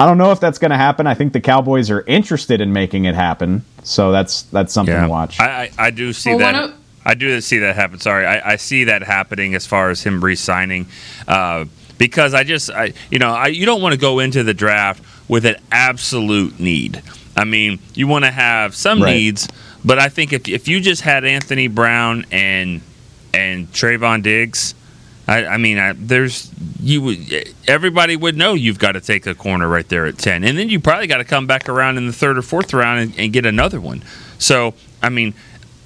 I don't know if that's going to happen. I think the Cowboys are interested in making it happen. So that's that's something yeah. to watch. I, I, I do see well, that. I do see that happen. Sorry, I, I see that happening as far as him re-signing. Uh, because I just, I, you know, I, you don't want to go into the draft with an absolute need. I mean, you want to have some right. needs, but I think if if you just had Anthony Brown and and Trevon Diggs, I, I mean, I, there's you would everybody would know you've got to take a corner right there at ten, and then you probably got to come back around in the third or fourth round and, and get another one. So, I mean,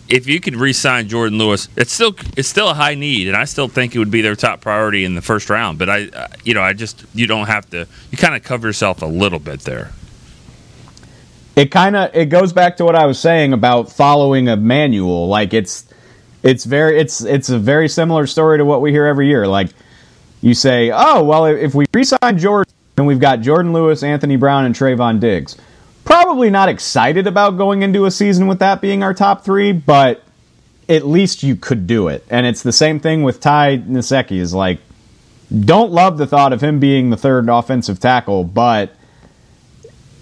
if you could re-sign Jourdan Lewis, it's still it's still a high need, and I still think it would be their top priority in the first round. But I, you know, I just you don't have to. You kind of cover yourself a little bit there. It kind of it goes back to what I was saying about following a manual. Like it's it's very it's it's a very similar story to what we hear every year. Like you say, oh well, if we re-sign Jourdan, then we've got Jourdan Lewis, Anthony Brown, and Trevon Diggs probably not excited about going into a season with that being our top three, but at least you could do it. And it's the same thing with Ty Nsekhe is like don't love the thought of him being the third offensive tackle, but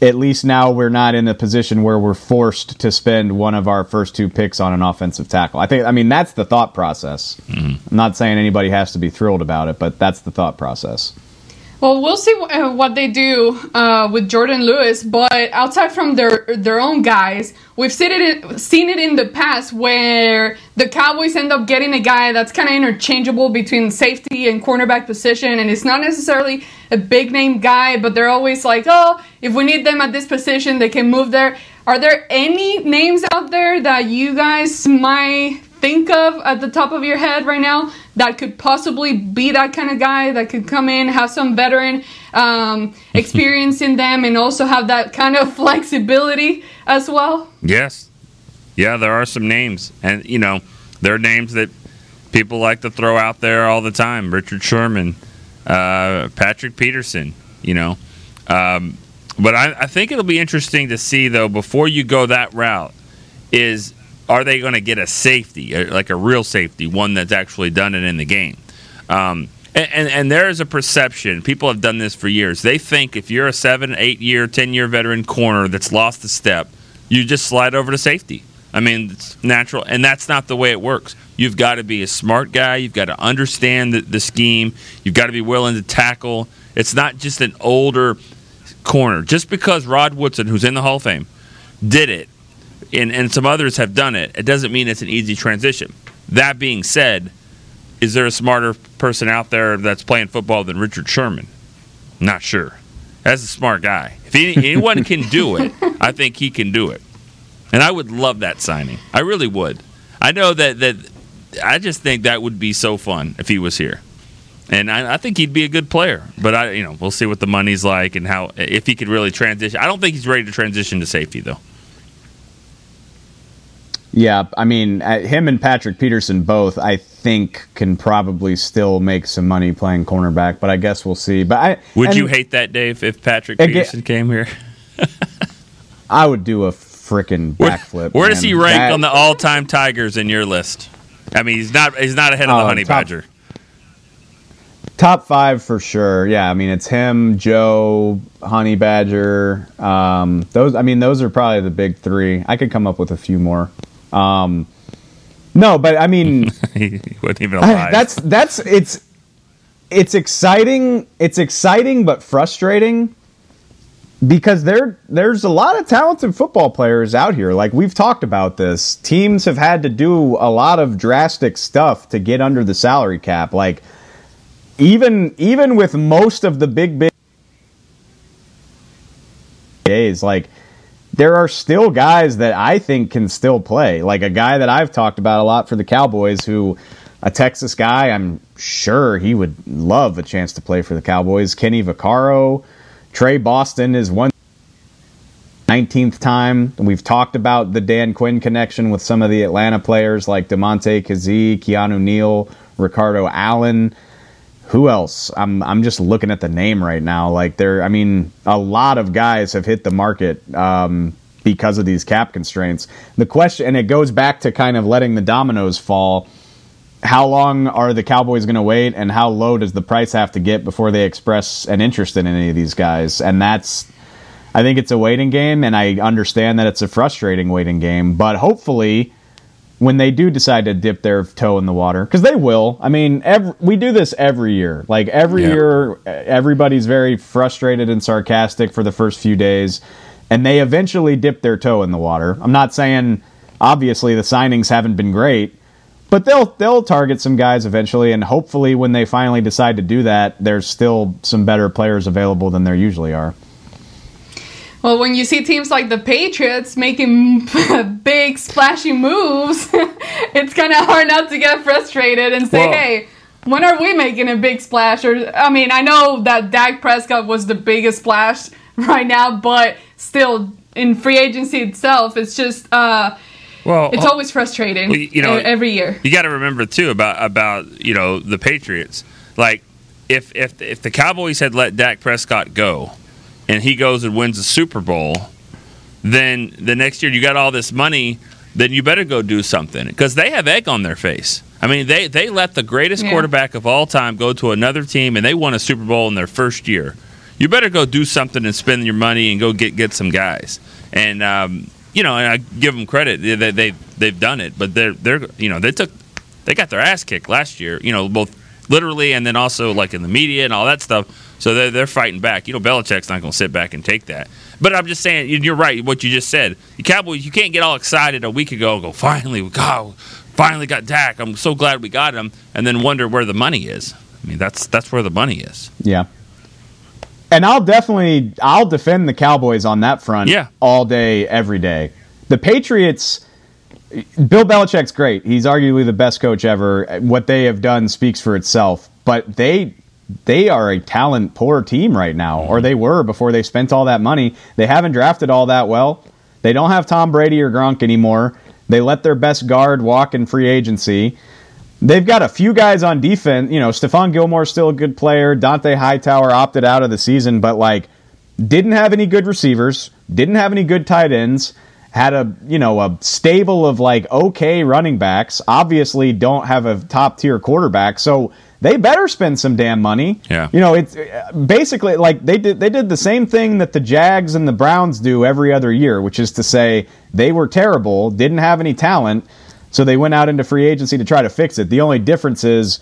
at least now we're not in a position where we're forced to spend one of our first two picks on an offensive tackle. I think I mean that's the thought process. Mm-hmm. I'm not saying anybody has to be thrilled about it, but that's the thought process. Well, we'll see uh, what they do uh, with Jourdan Lewis, but outside from their their own guys, we've seen it in, seen it in the past where the Cowboys end up getting a guy that's kind of interchangeable between safety and cornerback position, and it's not necessarily a big name guy, but they're always like, oh, if we need them at this position, they can move there. Are there any names out there that you guys might think of at the top of your head right now that could possibly be that kind of guy that could come in, have some veteran um, experience in them, and also have that kind of flexibility as well? Yes. Yeah, there are some names. And, you know, there are names that people like to throw out there all the time Richard Sherman, uh, Patrick Peterson, you know. Um, but I, I think it'll be interesting to see, though, before you go that route, is are they going to get a safety, like a real safety, one that's actually done it in the game? Um, and, and, and there is a perception. People have done this for years. They think if you're a seven, eight year, ten year veteran corner that's lost a step, you just slide over to safety. I mean, it's natural, and that's not the way it works. You've got to be a smart guy. You've got to understand the, the scheme. You've got to be willing to tackle. It's not just an older corner. Just because Rod Woodson, who's in the Hall of Fame, did it and, and some others have done it, it doesn't mean it's an easy transition. That being said, is there a smarter person out there that's playing football than Richard Sherman? Not sure. That's a smart guy. If anyone can do it, I think he can do it. And I would love that signing. I really would. I know that that I just think that would be so fun if he was here. And I, I think he'd be a good player, but I, you know, we'll see what the money's like and how if he could really transition. I don't think he's ready to transition to safety though. Yeah, I mean, uh, him and Patrick Peterson both, I think, can probably still make some money playing cornerback. But I guess we'll see. But I would and you hate that, Dave, if Patrick Again- Peterson came here? I would do a freaking backflip. Where does he rank That- on the all-time Tigers in your list? I mean, he's not he's not ahead of the Oh, Honey top- Badger. Top five for sure. Yeah, I mean it's him, Joe, Honey Badger. Um, those, I mean, those are probably the big three. I could come up with a few more. Um, no, but I mean, he wasn't even I- that's that's it's it's exciting. It's exciting but frustrating because there there's a lot of talented football players out here. Like we've talked about this, teams have had to do a lot of drastic stuff to get under the salary cap. Like even even with most of the big big days, like there are still guys that I think can still play. Like a guy that I've talked about a lot for the Cowboys who a Texas guy, I'm sure he would love a chance to play for the Cowboys. Kenny Vaccaro, Tre Boston is one 19th time. We've talked about the Dan Quinn connection with some of the Atlanta players like Damontae Kazee, Keanu Neal, Ricardo Allen. Who else? I'm I'm just looking at the name right now. Like there, I mean, a lot of guys have hit the market um, because of these cap constraints. The question, and it goes back to kind of letting the dominoes fall. How long are the Cowboys going to wait, and how low does the price have to get before they express an interest in any of these guys? And that's I think it's a waiting game, and I understand that it's a frustrating waiting game. But hopefully, when they do decide to dip their toe in the water, because they will. I mean, every, we do this every year. Like every Yeah. year, everybody's very frustrated and sarcastic for the first few days, and they eventually dip their toe in the water. I'm not saying obviously the signings haven't been great. But they'll they'll target some guys eventually, and hopefully, when they finally decide to do that, there's still some better players available than there usually are. Well, when you see teams like the Patriots making big splashy moves, it's kind of hard not to get frustrated and say, Well- "Hey, when are we making a big splash?" Or I mean, I know that Dak Prescott was the biggest splash right now, but still, in free agency itself, it's just uh, Well, it's always frustrating. You know, every year. You got to remember too about about you know the Patriots. Like if if if the Cowboys had let Dak Prescott go, and he goes and wins the Super Bowl, then the next year you got all this money then you better go do something because they have egg on their face. I mean, they they let the greatest Yeah. quarterback of all time go to another team, and they won a Super Bowl in their first year. You better go do something and spend your money and go get get some guys. And um, you know, and I give them credit; they, they they they've done it. But they're they're you know they took they got their ass kicked last year. You know, both literally and then also like in the media and all that stuff. So they're they're fighting back. You know, Belichick's not going to sit back and take that. But I'm just saying, you're right. What you just said, the Cowboys, you can't get all excited a week ago go, finally, we got, finally got Dak. I'm so glad we got him, and then wonder where the money is. I mean, that's that's where the money is. Yeah. And I'll definitely I'll defend the Cowboys on that front Yeah. all day, every day. The Patriots Bill Belichick's great. He's arguably the best coach ever. What they have done speaks for itself. But they they are a talent poor team right now, or they were before they spent all that money. They haven't drafted all that well. They don't have Tom Brady or Gronk anymore. They let their best guard walk in free agency. They've got a few guys on defense. You know, Stephon Gilmore's still a good player. Dont'a Hightower opted out of the season, but like didn't have any good receivers, didn't have any good tight ends, had a you know a stable of like okay running backs. Obviously, don't have a top tier quarterback, so they better spend some damn money. Yeah. you know it's uh, basically like they did they did the same thing that the Jags and the Browns do every other year, which is to say they were terrible, didn't have any talent, so they went out into free agency to try to fix it. The only difference is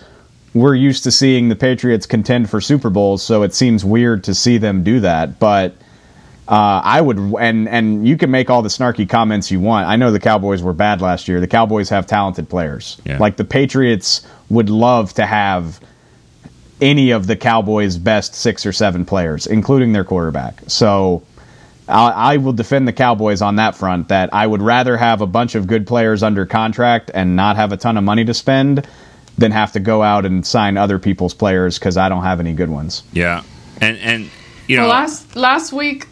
we're used to seeing the Patriots contend for Super Bowls, so it seems weird to see them do that. But uh, I would, and and you can make all the snarky comments you want. I know the Cowboys were bad last year. The Cowboys have talented players. Yeah. Like the Patriots would love to have any of the Cowboys' best six or seven players, including their quarterback. So. I I will defend the Cowboys on that front. That I would rather have a bunch of good players under contract and not have a ton of money to spend than have to go out and sign other people's players because I don't have any good ones. Yeah, and and you know, Well, last last week,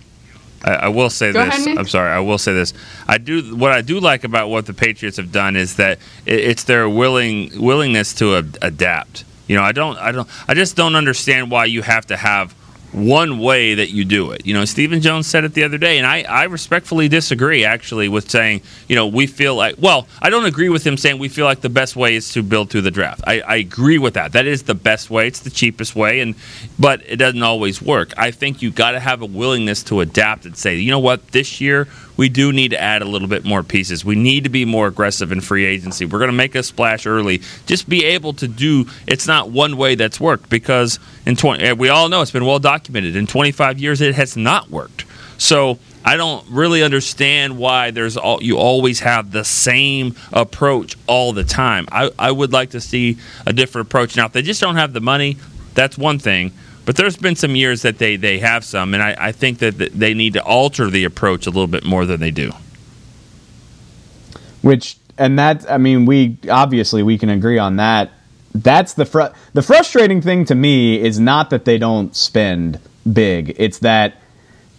I, I will say Go this. ahead, I'm sorry. I will say this. I do what I do like about what the Patriots have done is that it, it's their willing willingness to a, adapt. You know, I don't, I don't, I just don't understand why you have to have one way that you do it. You know, Stephen Jones said it the other day, and I, I respectfully disagree actually with saying, you know, we feel like, well, I don't agree with him saying we feel like the best way is to build through the draft. I, I agree with that. That is the best way. It's the cheapest way, and but it doesn't always work. I think you got to have a willingness to adapt and say, you know what, this year we do need to add a little bit more pieces. We need to be more aggressive in free agency. We're going to make a splash early. Just be able to do. It's not one way that's worked because in twenty, eh, we all know it's been well documented. In 25 years, it has not worked. So I don't really understand why there's all you always have the same approach all the time. I, I would like to see a different approach. Now, if they just don't have the money, that's one thing. But there's been some years that they, they have some, and I, I think that they need to alter the approach a little bit more than they do. Which and that I mean we obviously we can agree on that. That's the fr- the frustrating thing to me is not that they don't spend big. It's that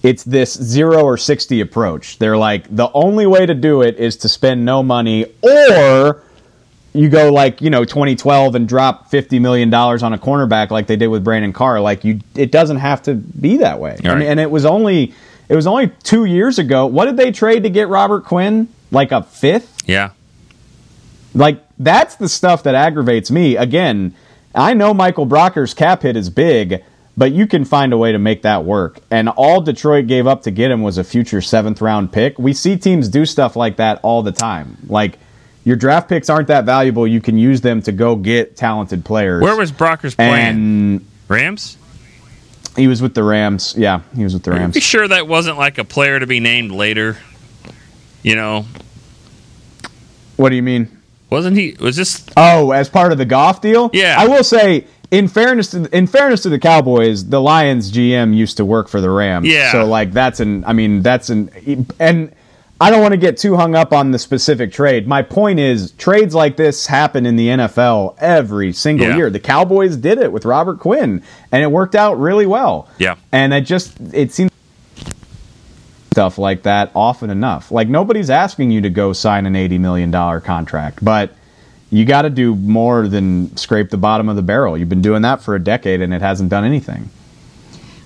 it's this 0 or 60 approach. They're like the only way to do it is to spend no money or you go like, you know, 2012 and drop 50 million dollars on a cornerback like they did with Brandon Carr. Like you it doesn't have to be that way. Right. mean, and it was only it was only 2 years ago. What did they trade to get Robert Quinn? Like a fifth? Yeah. Like that's the stuff that aggravates me. Again, I know Michael Brockers' cap hit is big, but you can find a way to make that work. And all Detroit gave up to get him was a future seventh round pick. We see teams do stuff like that all the time. Like your draft picks aren't that valuable. You can use them to go get talented players. Where was Brockers playing? And Rams? he was with the Rams. Yeah, he was with the Rams. Be sure that wasn't like a player to be named later. You know, What do you mean? wasn't he? Was this? Oh, as part of the Goff deal? Yeah. I will say, in fairness to in fairness to the Cowboys, the Lions GM used to work for the Rams. Yeah. So like that's an I mean that's an and I don't want to get too hung up on the specific trade. My point is trades like this happen in the NFL every single Yeah. year. The Cowboys did it with Robert Quinn and it worked out really well. Yeah. And it just it seems stuff like that often enough. Like nobody's asking you to go sign an 80 million dollar contract, but you got to do more than scrape the bottom of the barrel. You've been doing that for a decade and it hasn't done anything.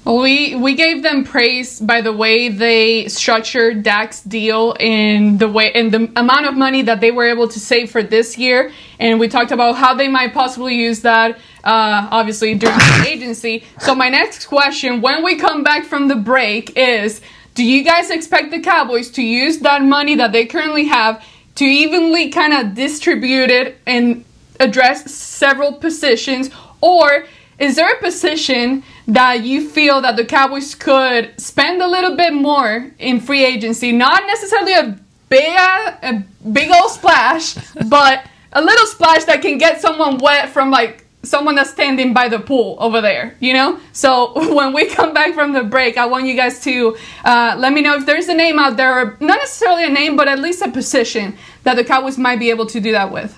We we gave them praise by the way they structured Dak's deal and the way and the amount of money that they were able to save for this year, and we talked about how they might possibly use that, uh, obviously during the agency. So my next question, when we come back from the break, is: Do you guys expect the Cowboys to use that money that they currently have to evenly kind of distribute it and address several positions, or is there a position that you feel that the Cowboys could spend a little bit more in free agency? Not necessarily a big, a big old splash, but a little splash that can get someone wet from like someone that's standing by the pool over there, you know? So when we come back from the break, I want you guys to uh, let me know if there's a name out there, not necessarily a name, but at least a position that the Cowboys might be able to do that with.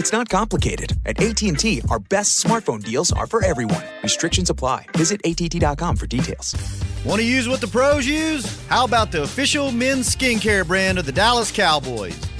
It's not complicated. At AT&T, our best smartphone deals are for everyone. Restrictions apply. Visit att.com for details. Want to use what the pros use? How about the official men's skincare brand of the Dallas Cowboys?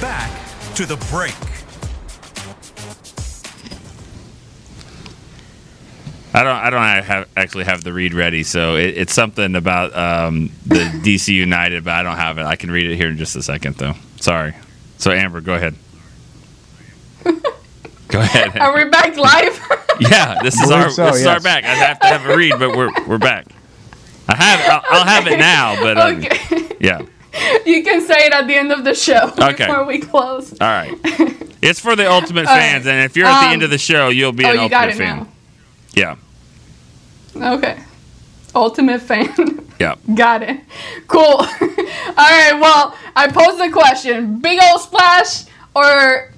Back to the break. I don't. I don't have, actually have the read ready, so it, it's something about um, the DC United, but I don't have it. I can read it here in just a second, though. Sorry. So Amber, go ahead. go ahead. Are we back live? yeah, this is our so, this is our back. I have to have a read, but we're we're back. I have. I'll, I'll have it now, but um, Okay. yeah. you can say it at the end of the show Okay. before we close. All right. It's for the ultimate All right. fans, and if you're at the Um, end of the show, you'll be oh, an you ultimate got it fan. now. Yeah. Okay. Ultimate fan. Yeah. Got it. Cool. All right. Well, I posed the question: big old splash, or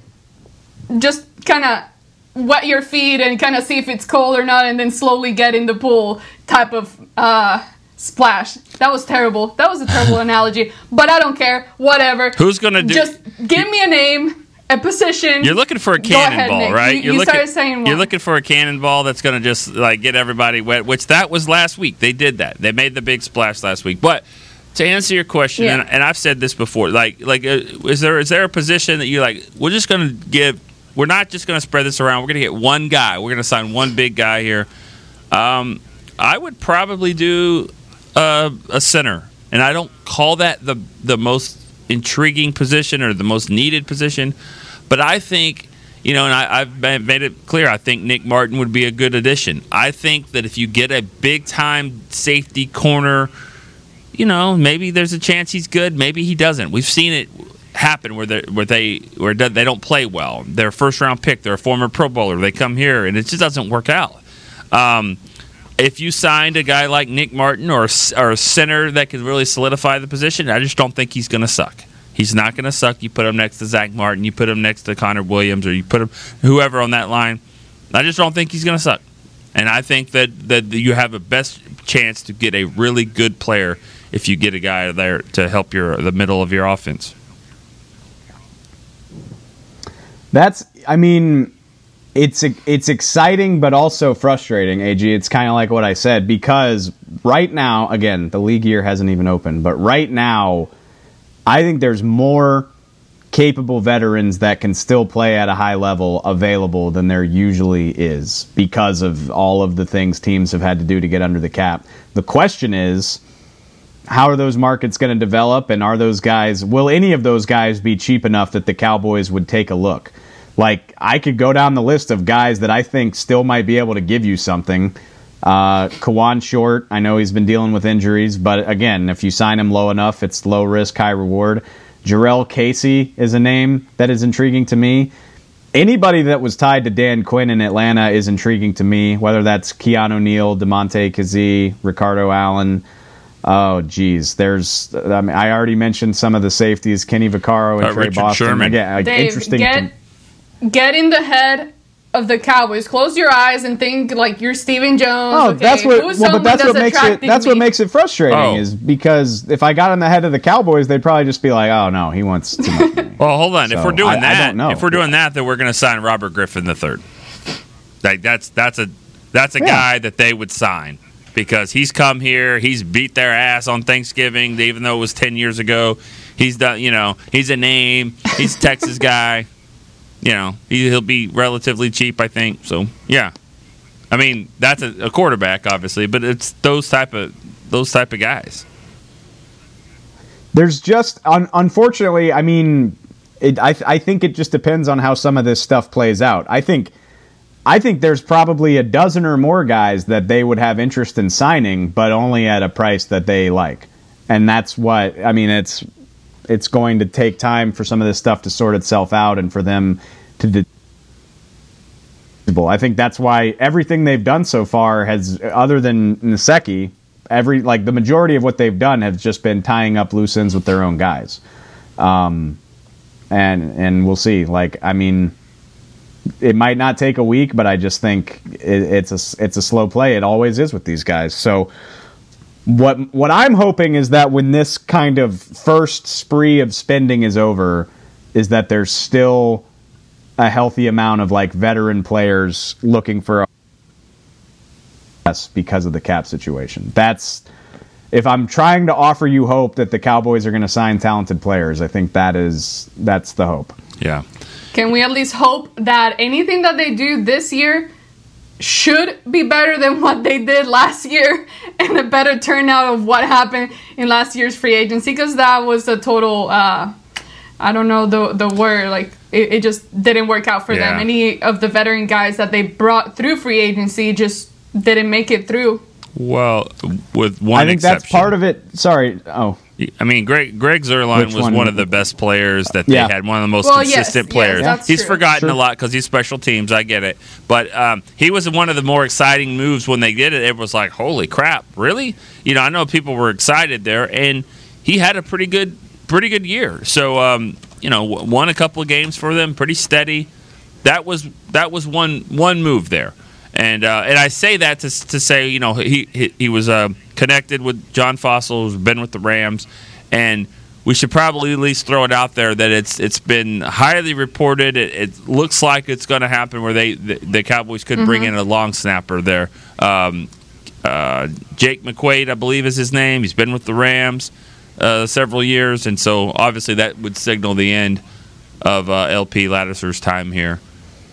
just kind of wet your feet and kind of see if it's cold or not, and then slowly get in the pool type of uh, splash. That was terrible. That was a terrible analogy, but I don't care. Whatever. Who's gonna do? Just give me a name, a position. You're looking for a cannonball, right? You, you're you looking, started saying You're looking for a cannonball that's going to just like get everybody wet. Which that was last week. They did that. They made the big splash last week. But to answer your question, Yeah. and, and I've said this before, like like uh, is there is there a position that you're like we're just going to give? We're not just going to spread this around. We're going to get one guy. We're going to sign one big guy here. Um, I would probably do uh, a center, and I don't call that the the most intriguing position or the most needed position, but I think you know, and I, I've made it clear. I think Nick Martin would be a good addition. I think that if you get a big time safety corner, you know, maybe there's a chance he's good. Maybe he doesn't. We've seen it happen where they where they where they don't play well. They're a first round pick. They're a former Pro Bowler. They come here and it just doesn't work out. Um, if you signed a guy like Nick Martin or or a center that could really solidify the position, I just don't think he's going to suck. He's not going to suck. You put him next to Zack Martin, you put him next to Connor Williams, or you put him whoever on that line. I just don't think he's going to suck. And I think that, that you have a best chance to get a really good player if you get a guy there to help your the middle of your offense. That's, I mean, it's it's exciting but also frustrating. Ag, it's kind of like what I said because right now, again, the league year hasn't even opened, but right now, I think there's more capable veterans that can still play at a high level available than there usually is because of all of the things teams have had to do to get under the cap. The question is how are those markets going to develop and are those guys will any of those guys be cheap enough that the Cowboys would take a look? Like I could go down the list of guys that I think still might be able to give you something. Uh, Kawann Short, I know he's been dealing with injuries, but again, if you sign him low enough, it's low risk, high reward. Jurrell Casey is a name that is intriguing to me. Anybody that was tied to Dan Quinn in Atlanta is intriguing to me, whether that's Keanu Neal, Damontae Kazee, Ricardo Allen. Oh, geez. There's, I, mean, I already mentioned some of the safeties, Kenny Vaccaro and Uh, Tre Richard Boston. Sherman. Again, like, Dave, interesting. get to- get in the head of the Cowboys. Close your eyes and think like you're Stephen Jones. Oh, okay? that's what. Well, but someone that's what makes it. attracting That's what makes it frustrating. Oh. Is because if I got in the head of the Cowboys, they'd probably just be like, "Oh no, he wants too much." Well, hold on. if we're doing I- I that, don't know. if we're doing that, then we're going to sign Robert Griffin the third. Like that's that's a that's a Yeah. guy that they would sign because he's come here, he's beat their ass on Thanksgiving, even though it was ten years ago. He's done, you know, he's a name. He's a Texas guy. You know, he, he'll be relatively cheap, I think. So yeah, I mean that's a, a quarterback, obviously, but it's those type of those type of guys. There's just un- unfortunately, I mean, it, I I think it just depends on how some of this stuff plays out. I think. I think there's probably a dozen or more guys that they would have interest in signing, but only at a price that they like. And that's what I mean. It's it's going to take time for some of this stuff to sort itself out and for them to. De- I think that's why everything they've done so far has, other than Nsekhe, every like the majority of what they've done has just been tying up loose ends with their own guys. Um, and and we'll see. Like I mean, it might not take a week, but I just think it, it's a it's a slow play. It always is with these guys. So what what I'm hoping is that when this kind of first spree of spending is over, is that there's still a healthy amount of like veteran players looking for a yes because of the cap situation. That's if I'm trying to offer you hope that the Cowboys are going to sign talented players, I think that is that's the hope. Yeah. Can we at least hope that anything that they do this year should be better than what they did last year and a better turnout of what happened in last year's free agency? Because that was a total, uh, I don't know the, the word, like it, it just didn't work out for them. Any of the veteran guys that they brought through free agency just didn't make it through. Well, with one I think exception. that's part of it. Sorry. Oh, I mean, Greg Greg Zuerlein Which was one? one? of the best players that they Yeah. had. One of the most Well, consistent yes, players. that's He's true. forgotten Sure. a lot because he's special teams. I get it, but um, he was one of the more exciting moves when they did it. It was like, holy crap, really? You know, I know people were excited there, and he had a pretty good, pretty good year. So, um, you know, won a couple of games for them, pretty steady. That was that was one one move there. And uh, and I say that to, to say you know he he, he was uh, connected with John Fassel, who's been with the Rams, and we should probably at least throw it out there that it's it's been highly reported. It, it looks like it's going to happen where they the, the Cowboys could bring in a long snapper there. Um, uh, Jake McQuay, I believe, is his name. He's been with the Rams uh, several years, and so obviously that would signal the end of uh, LP Ladouceur's time here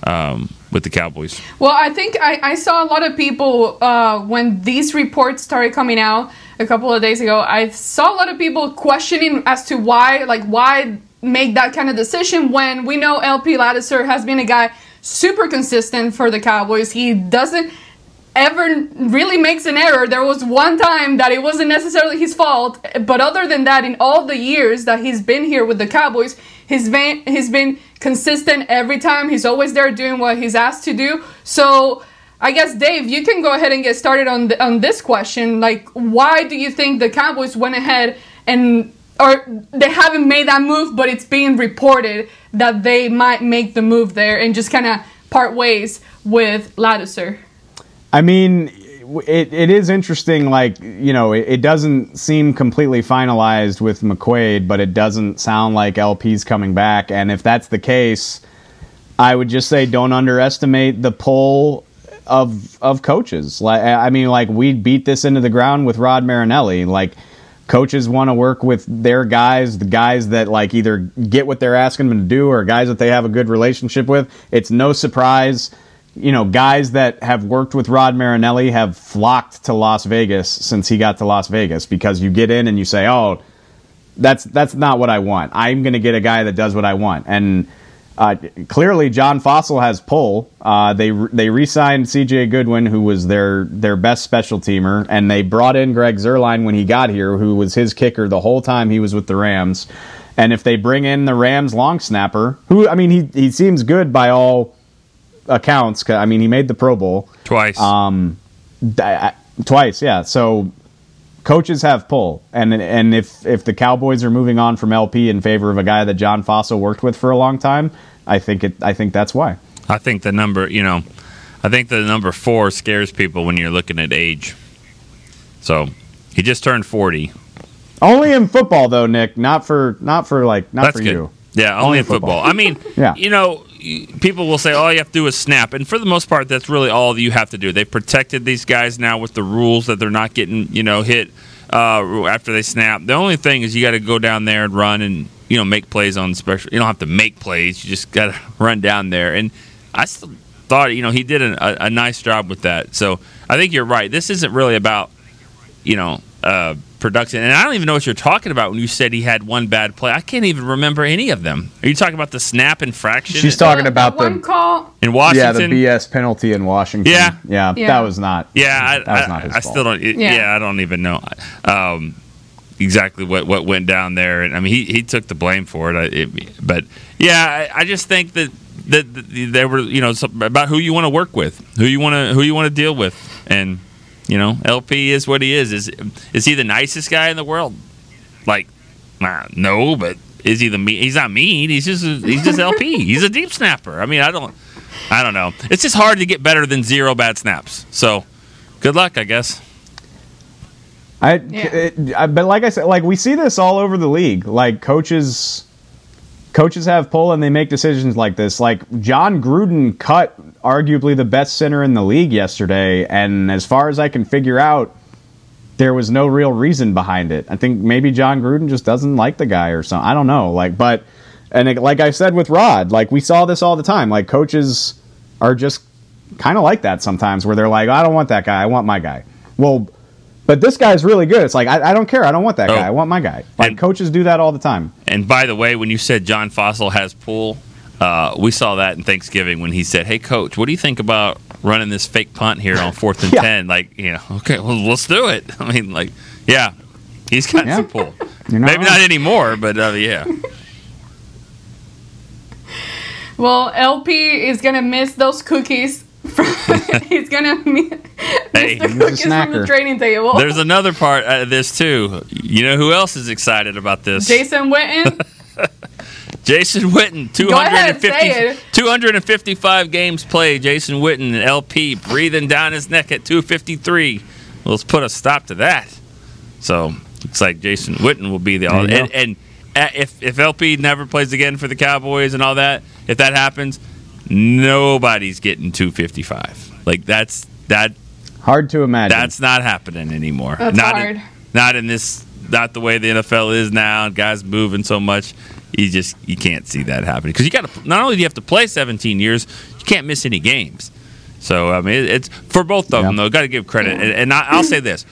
um, with the Cowboys. Well, I think I, I saw a lot of people uh, when these reports started coming out a couple of days ago. I saw a lot of people questioning as to why, like, why make that kind of decision when we know LP Ladouceur has been a guy super consistent for the Cowboys. He doesn't ever really makes an error. There was one time that it wasn't necessarily his fault, but other than that, in all the years that he's been here with the Cowboys, he's been he's been consistent every time. He's always there doing what he's asked to do. So. I guess Dave, you can go ahead and get started on the, on this question. Like, why do you think the Cowboys went ahead and or they haven't made that move, but it's being reported that they might make the move there and just kind of part ways with Ladouceur. I mean, it, it is interesting. Like you know, it, it doesn't seem completely finalized with McQuay, but it doesn't sound like LP's coming back. And if that's the case, I would just say don't underestimate the pull of of coaches. Like I mean, like we beat this into the ground with Rod Marinelli. Like coaches want to work with their guys, the guys that like either get what they're asking them to do or guys that they have a good relationship with. It's no surprise you know, guys that have worked with Rod Marinelli have flocked to Las Vegas since he got to Las Vegas because you get in and you say, "Oh, that's that's not what I want. I'm going to get a guy that does what I want." And uh, clearly, John Fassel has pull. Uh, they they re-signed C.J. Goodwin, who was their their best special teamer, and they brought in Greg Zuerlein when he got here, who was his kicker the whole time he was with the Rams. And if they bring in the Rams long snapper, who I mean, he he seems good by all accounts. I mean, he made the Pro Bowl twice. Um, twice, yeah. So coaches have pull, and and if if the Cowboys are moving on from LP in favor of a guy that John Fassel worked with for a long time, I think it. I think that's why. I think the number, you know, I think the number four scares people when you're looking at age. So he just turned forty. Only in football, though, Nick. Not for not for like not That's for good. you. Yeah, only, in football. I mean, Yeah. you know, people will say all you have to do is snap, and for the most part, that's really all you have to do. They've protected these guys now with the rules that they're not getting, you know, hit uh, after they snap. The only thing is you got to go down there and run and you know make plays on special. You don't have to make plays; you just got to run down there. And I still thought, you know, he did a, a, nice job with that. So I think you're right. This isn't really about you know, uh, production. And I don't even know what you're talking about when you said he had one bad play. I can't even remember any of them. Are you talking about the snap infraction? She's talking about the, One the call. in Washington. yeah the BS penalty in Washington. Yeah. yeah, Yeah. that was not. Yeah, I, that was I, not his I fault. still don't. Yeah. Yeah. I don't even know um, exactly what, what went down there. And I mean, he, he took the blame for it. I, it but yeah, I, I just think that that that there were you know about who you want to work with, who you want to who you want to deal with, and you know, LP is what he is. Is is he the nicest guy in the world? Like, nah, no, but is he the mean? He's not mean. He's just he's just LP. He's a deep snapper. I mean, I don't I don't know. It's just hard to get better than zero bad snaps. So, good luck, I guess. I, it, I, but like I said, like we see this all over the league. Like coaches, coaches have pull and they make decisions like this. Like Jon Gruden cut arguably the best center in the league yesterday, and as far as I can figure out, there was no real reason behind it. I think maybe Jon Gruden just doesn't like the guy or something. I don't know. Like, but and it, like I said with Rod, like we saw this all the time. Like coaches are just kind of like that sometimes, where they're like, I don't want that guy. I want my guy. Well. But this guy's really good. It's like I, I don't care. I don't want that Oh. guy. I want my guy. Like coaches do that all the time. And by the way, when you said John Fassel has pull, uh, we saw that in Thanksgiving when he said, "Hey, coach, what do you think about running this fake punt here on fourth and Yeah. ten? Like, you know, okay, well, let's do it. I mean, like, yeah, he's got Yeah. some pull. You're not Maybe wrong. not anymore, but uh, yeah. Well, LP is gonna miss those cookies. From, he's gonna miss Hey, the cookies from the training table. There's another part of this too. You know who else is excited about this? Jason Witten. Jason Witten, Go ahead, say it. 255 games played. Jason Witten, an LP, breathing down his neck at 253. Well, let's put a stop to that. So it's like Jason Witten will be the all. And, and uh, if if LP never plays again for the Cowboys and all that, if that happens, nobody's getting 255. Like that's that. Hard to imagine. That's not happening anymore. That's not hard. In, not in this. Not the way the NFL is now. and Guys moving so much. You just you can't see that happening because you got to. Not only do you have to play 17 years, you can't miss any games. So I mean, it, it's for both of them though. Got to give credit, and, and I, I'll say this.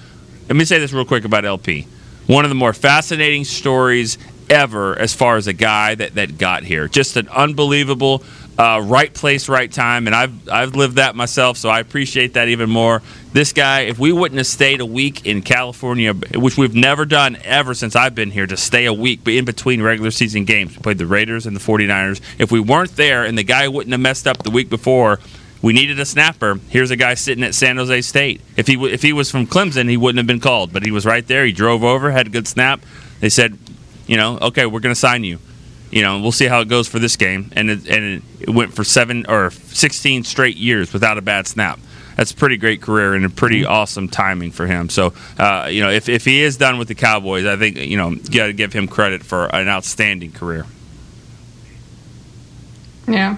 Let me say this real quick about LP. One of the more fascinating stories ever, as far as a guy that that got here. Just an unbelievable. Uh, right place, right time, and I've I've lived that myself, so I appreciate that even more. This guy, if we wouldn't have stayed a week in California, which we've never done ever since I've been here, to stay a week, in between regular season games, we played the Raiders and the 49ers. If we weren't there and the guy wouldn't have messed up the week before, we needed a snapper. Here's a guy sitting at San Jose State. If he if he was from Clemson, he wouldn't have been called, but he was right there. He drove over, had a good snap. They said, you know, okay, we're going to sign you. you know, we'll see how it goes for this game. And it, and it went for seven or 16 straight years without a bad snap. That's a pretty great career and a pretty Mm-hmm. awesome timing for him. So, uh, you know, if, if he is done with the Cowboys, I think, you know, you got to give him credit for an outstanding career. Yeah.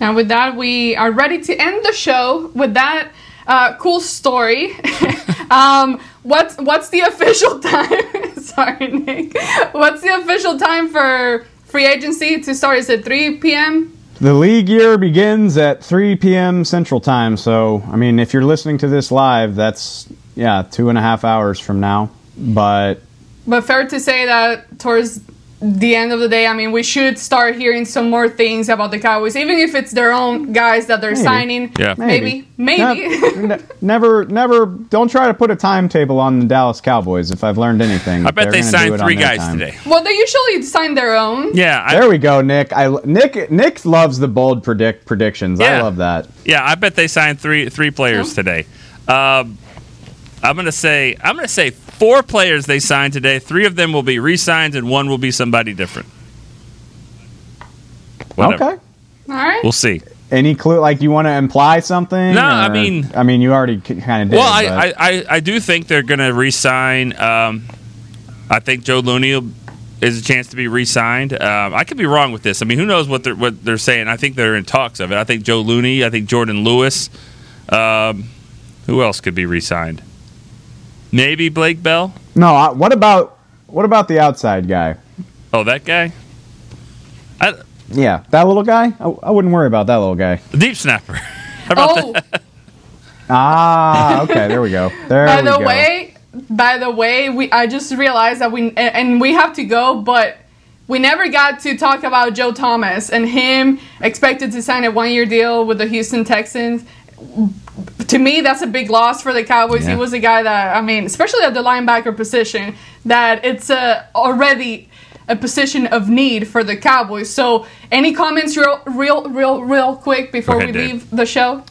Now, with that, we are ready to end the show with that uh, cool story. um, what's what's the official time? Sorry, Nick. What's the official time for free agency to start? Is it 3 p.m.? The league year begins at 3 p.m. Central Time. So, I mean, if you're listening to this live, that's, yeah, two and a half hours from now. But But fair to say that towards the end of the day, I mean, we should start hearing some more things about the Cowboys, even if it's their own guys that they're Maybe. signing. Yeah. maybe, maybe. Ne- never, never, don't try to put a timetable on the Dallas Cowboys if I've learned anything. I bet They're they gonna do signed three guys time. today. well, they usually sign their own. Yeah. there we go, Nick. I Nick Nick loves the bold predict predictions. I love that. Yeah, I bet they signed three three players today. Um, I'm gonna say I'm gonna say four players they signed today. Three of them will be re-signed, and one will be somebody different. Whatever. Okay. All right. We'll see. Any clue? Like, you want to imply something? No, I mean- I mean, you already kind of did. well, I, I, I, I do think they're gonna re-sign. Um, I think Joe Looney will- is a chance to be re-signed. Um, I could be wrong with this. I mean, who knows what they're what they're saying? I think they're in talks of it. I think Joe Looney. I think Jourdan Lewis. Um, who else could be re-signed? Maybe Blake Bell. no. I, what about what about the outside guy? Oh, that guy. I, Yeah, that little guy. I, I wouldn't worry about that little guy. deep snapper. How about Oh, that? Ah, okay. There we go. There by we the go. way, by the way, we I just realized that we and- and we have to go, but we never got to talk about Joe Thomas and him expected to sign a one-year deal with the Houston Texans. To me, that's a big loss for the Cowboys. Yeah. He was a guy that I mean, especially at the linebacker position, that it's uh, already a position of need for the Cowboys. So, any comments, real, real, real, real quick before Go ahead, we Dave. leave the show?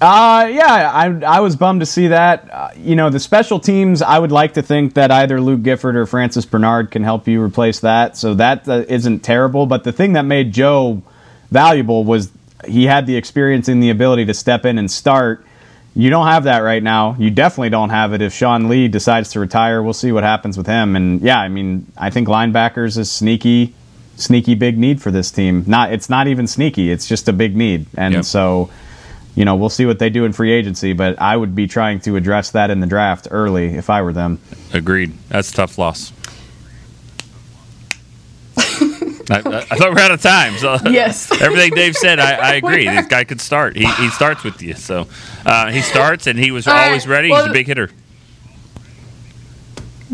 Uh, yeah, I, I was bummed to see that. Uh, you know, the special teams, I would like to think that either Luke Gifford or Francis Bernard can help you replace that. So that uh, isn't terrible. But the thing that made Joe valuable was he had the experience and the ability to step in and start. You don't have that right now. You definitely don't have it if Sean Lee decides to retire. We'll see what happens with him. And yeah, I mean, I think linebackers is sneaky, sneaky big need for this team. Not, it's not even sneaky. It's just a big need. And Yep. so you know, we'll see what they do in free agency, but I would be trying to address that in the draft early if I were them. Agreed. That's a tough loss. I, I, thought we are out of time. So Yes. everything Dave said, I, I agree. This guy could start. He, he starts with you, so uh, he starts, and he was All right, always ready. well- He's a big hitter.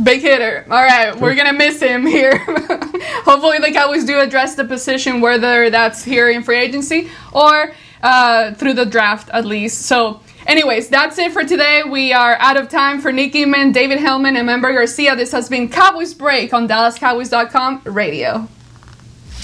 Big hitter. All right, we're gonna miss him here. Hopefully, the Cowboys do address the position, whether that's here in free agency or uh, through the draft at least. So, anyways, that's it for today. We are out of time for Nick Eatman, David Helman, and Member Garcia. This has been Cowboys Break on DallasCowboys.com radio.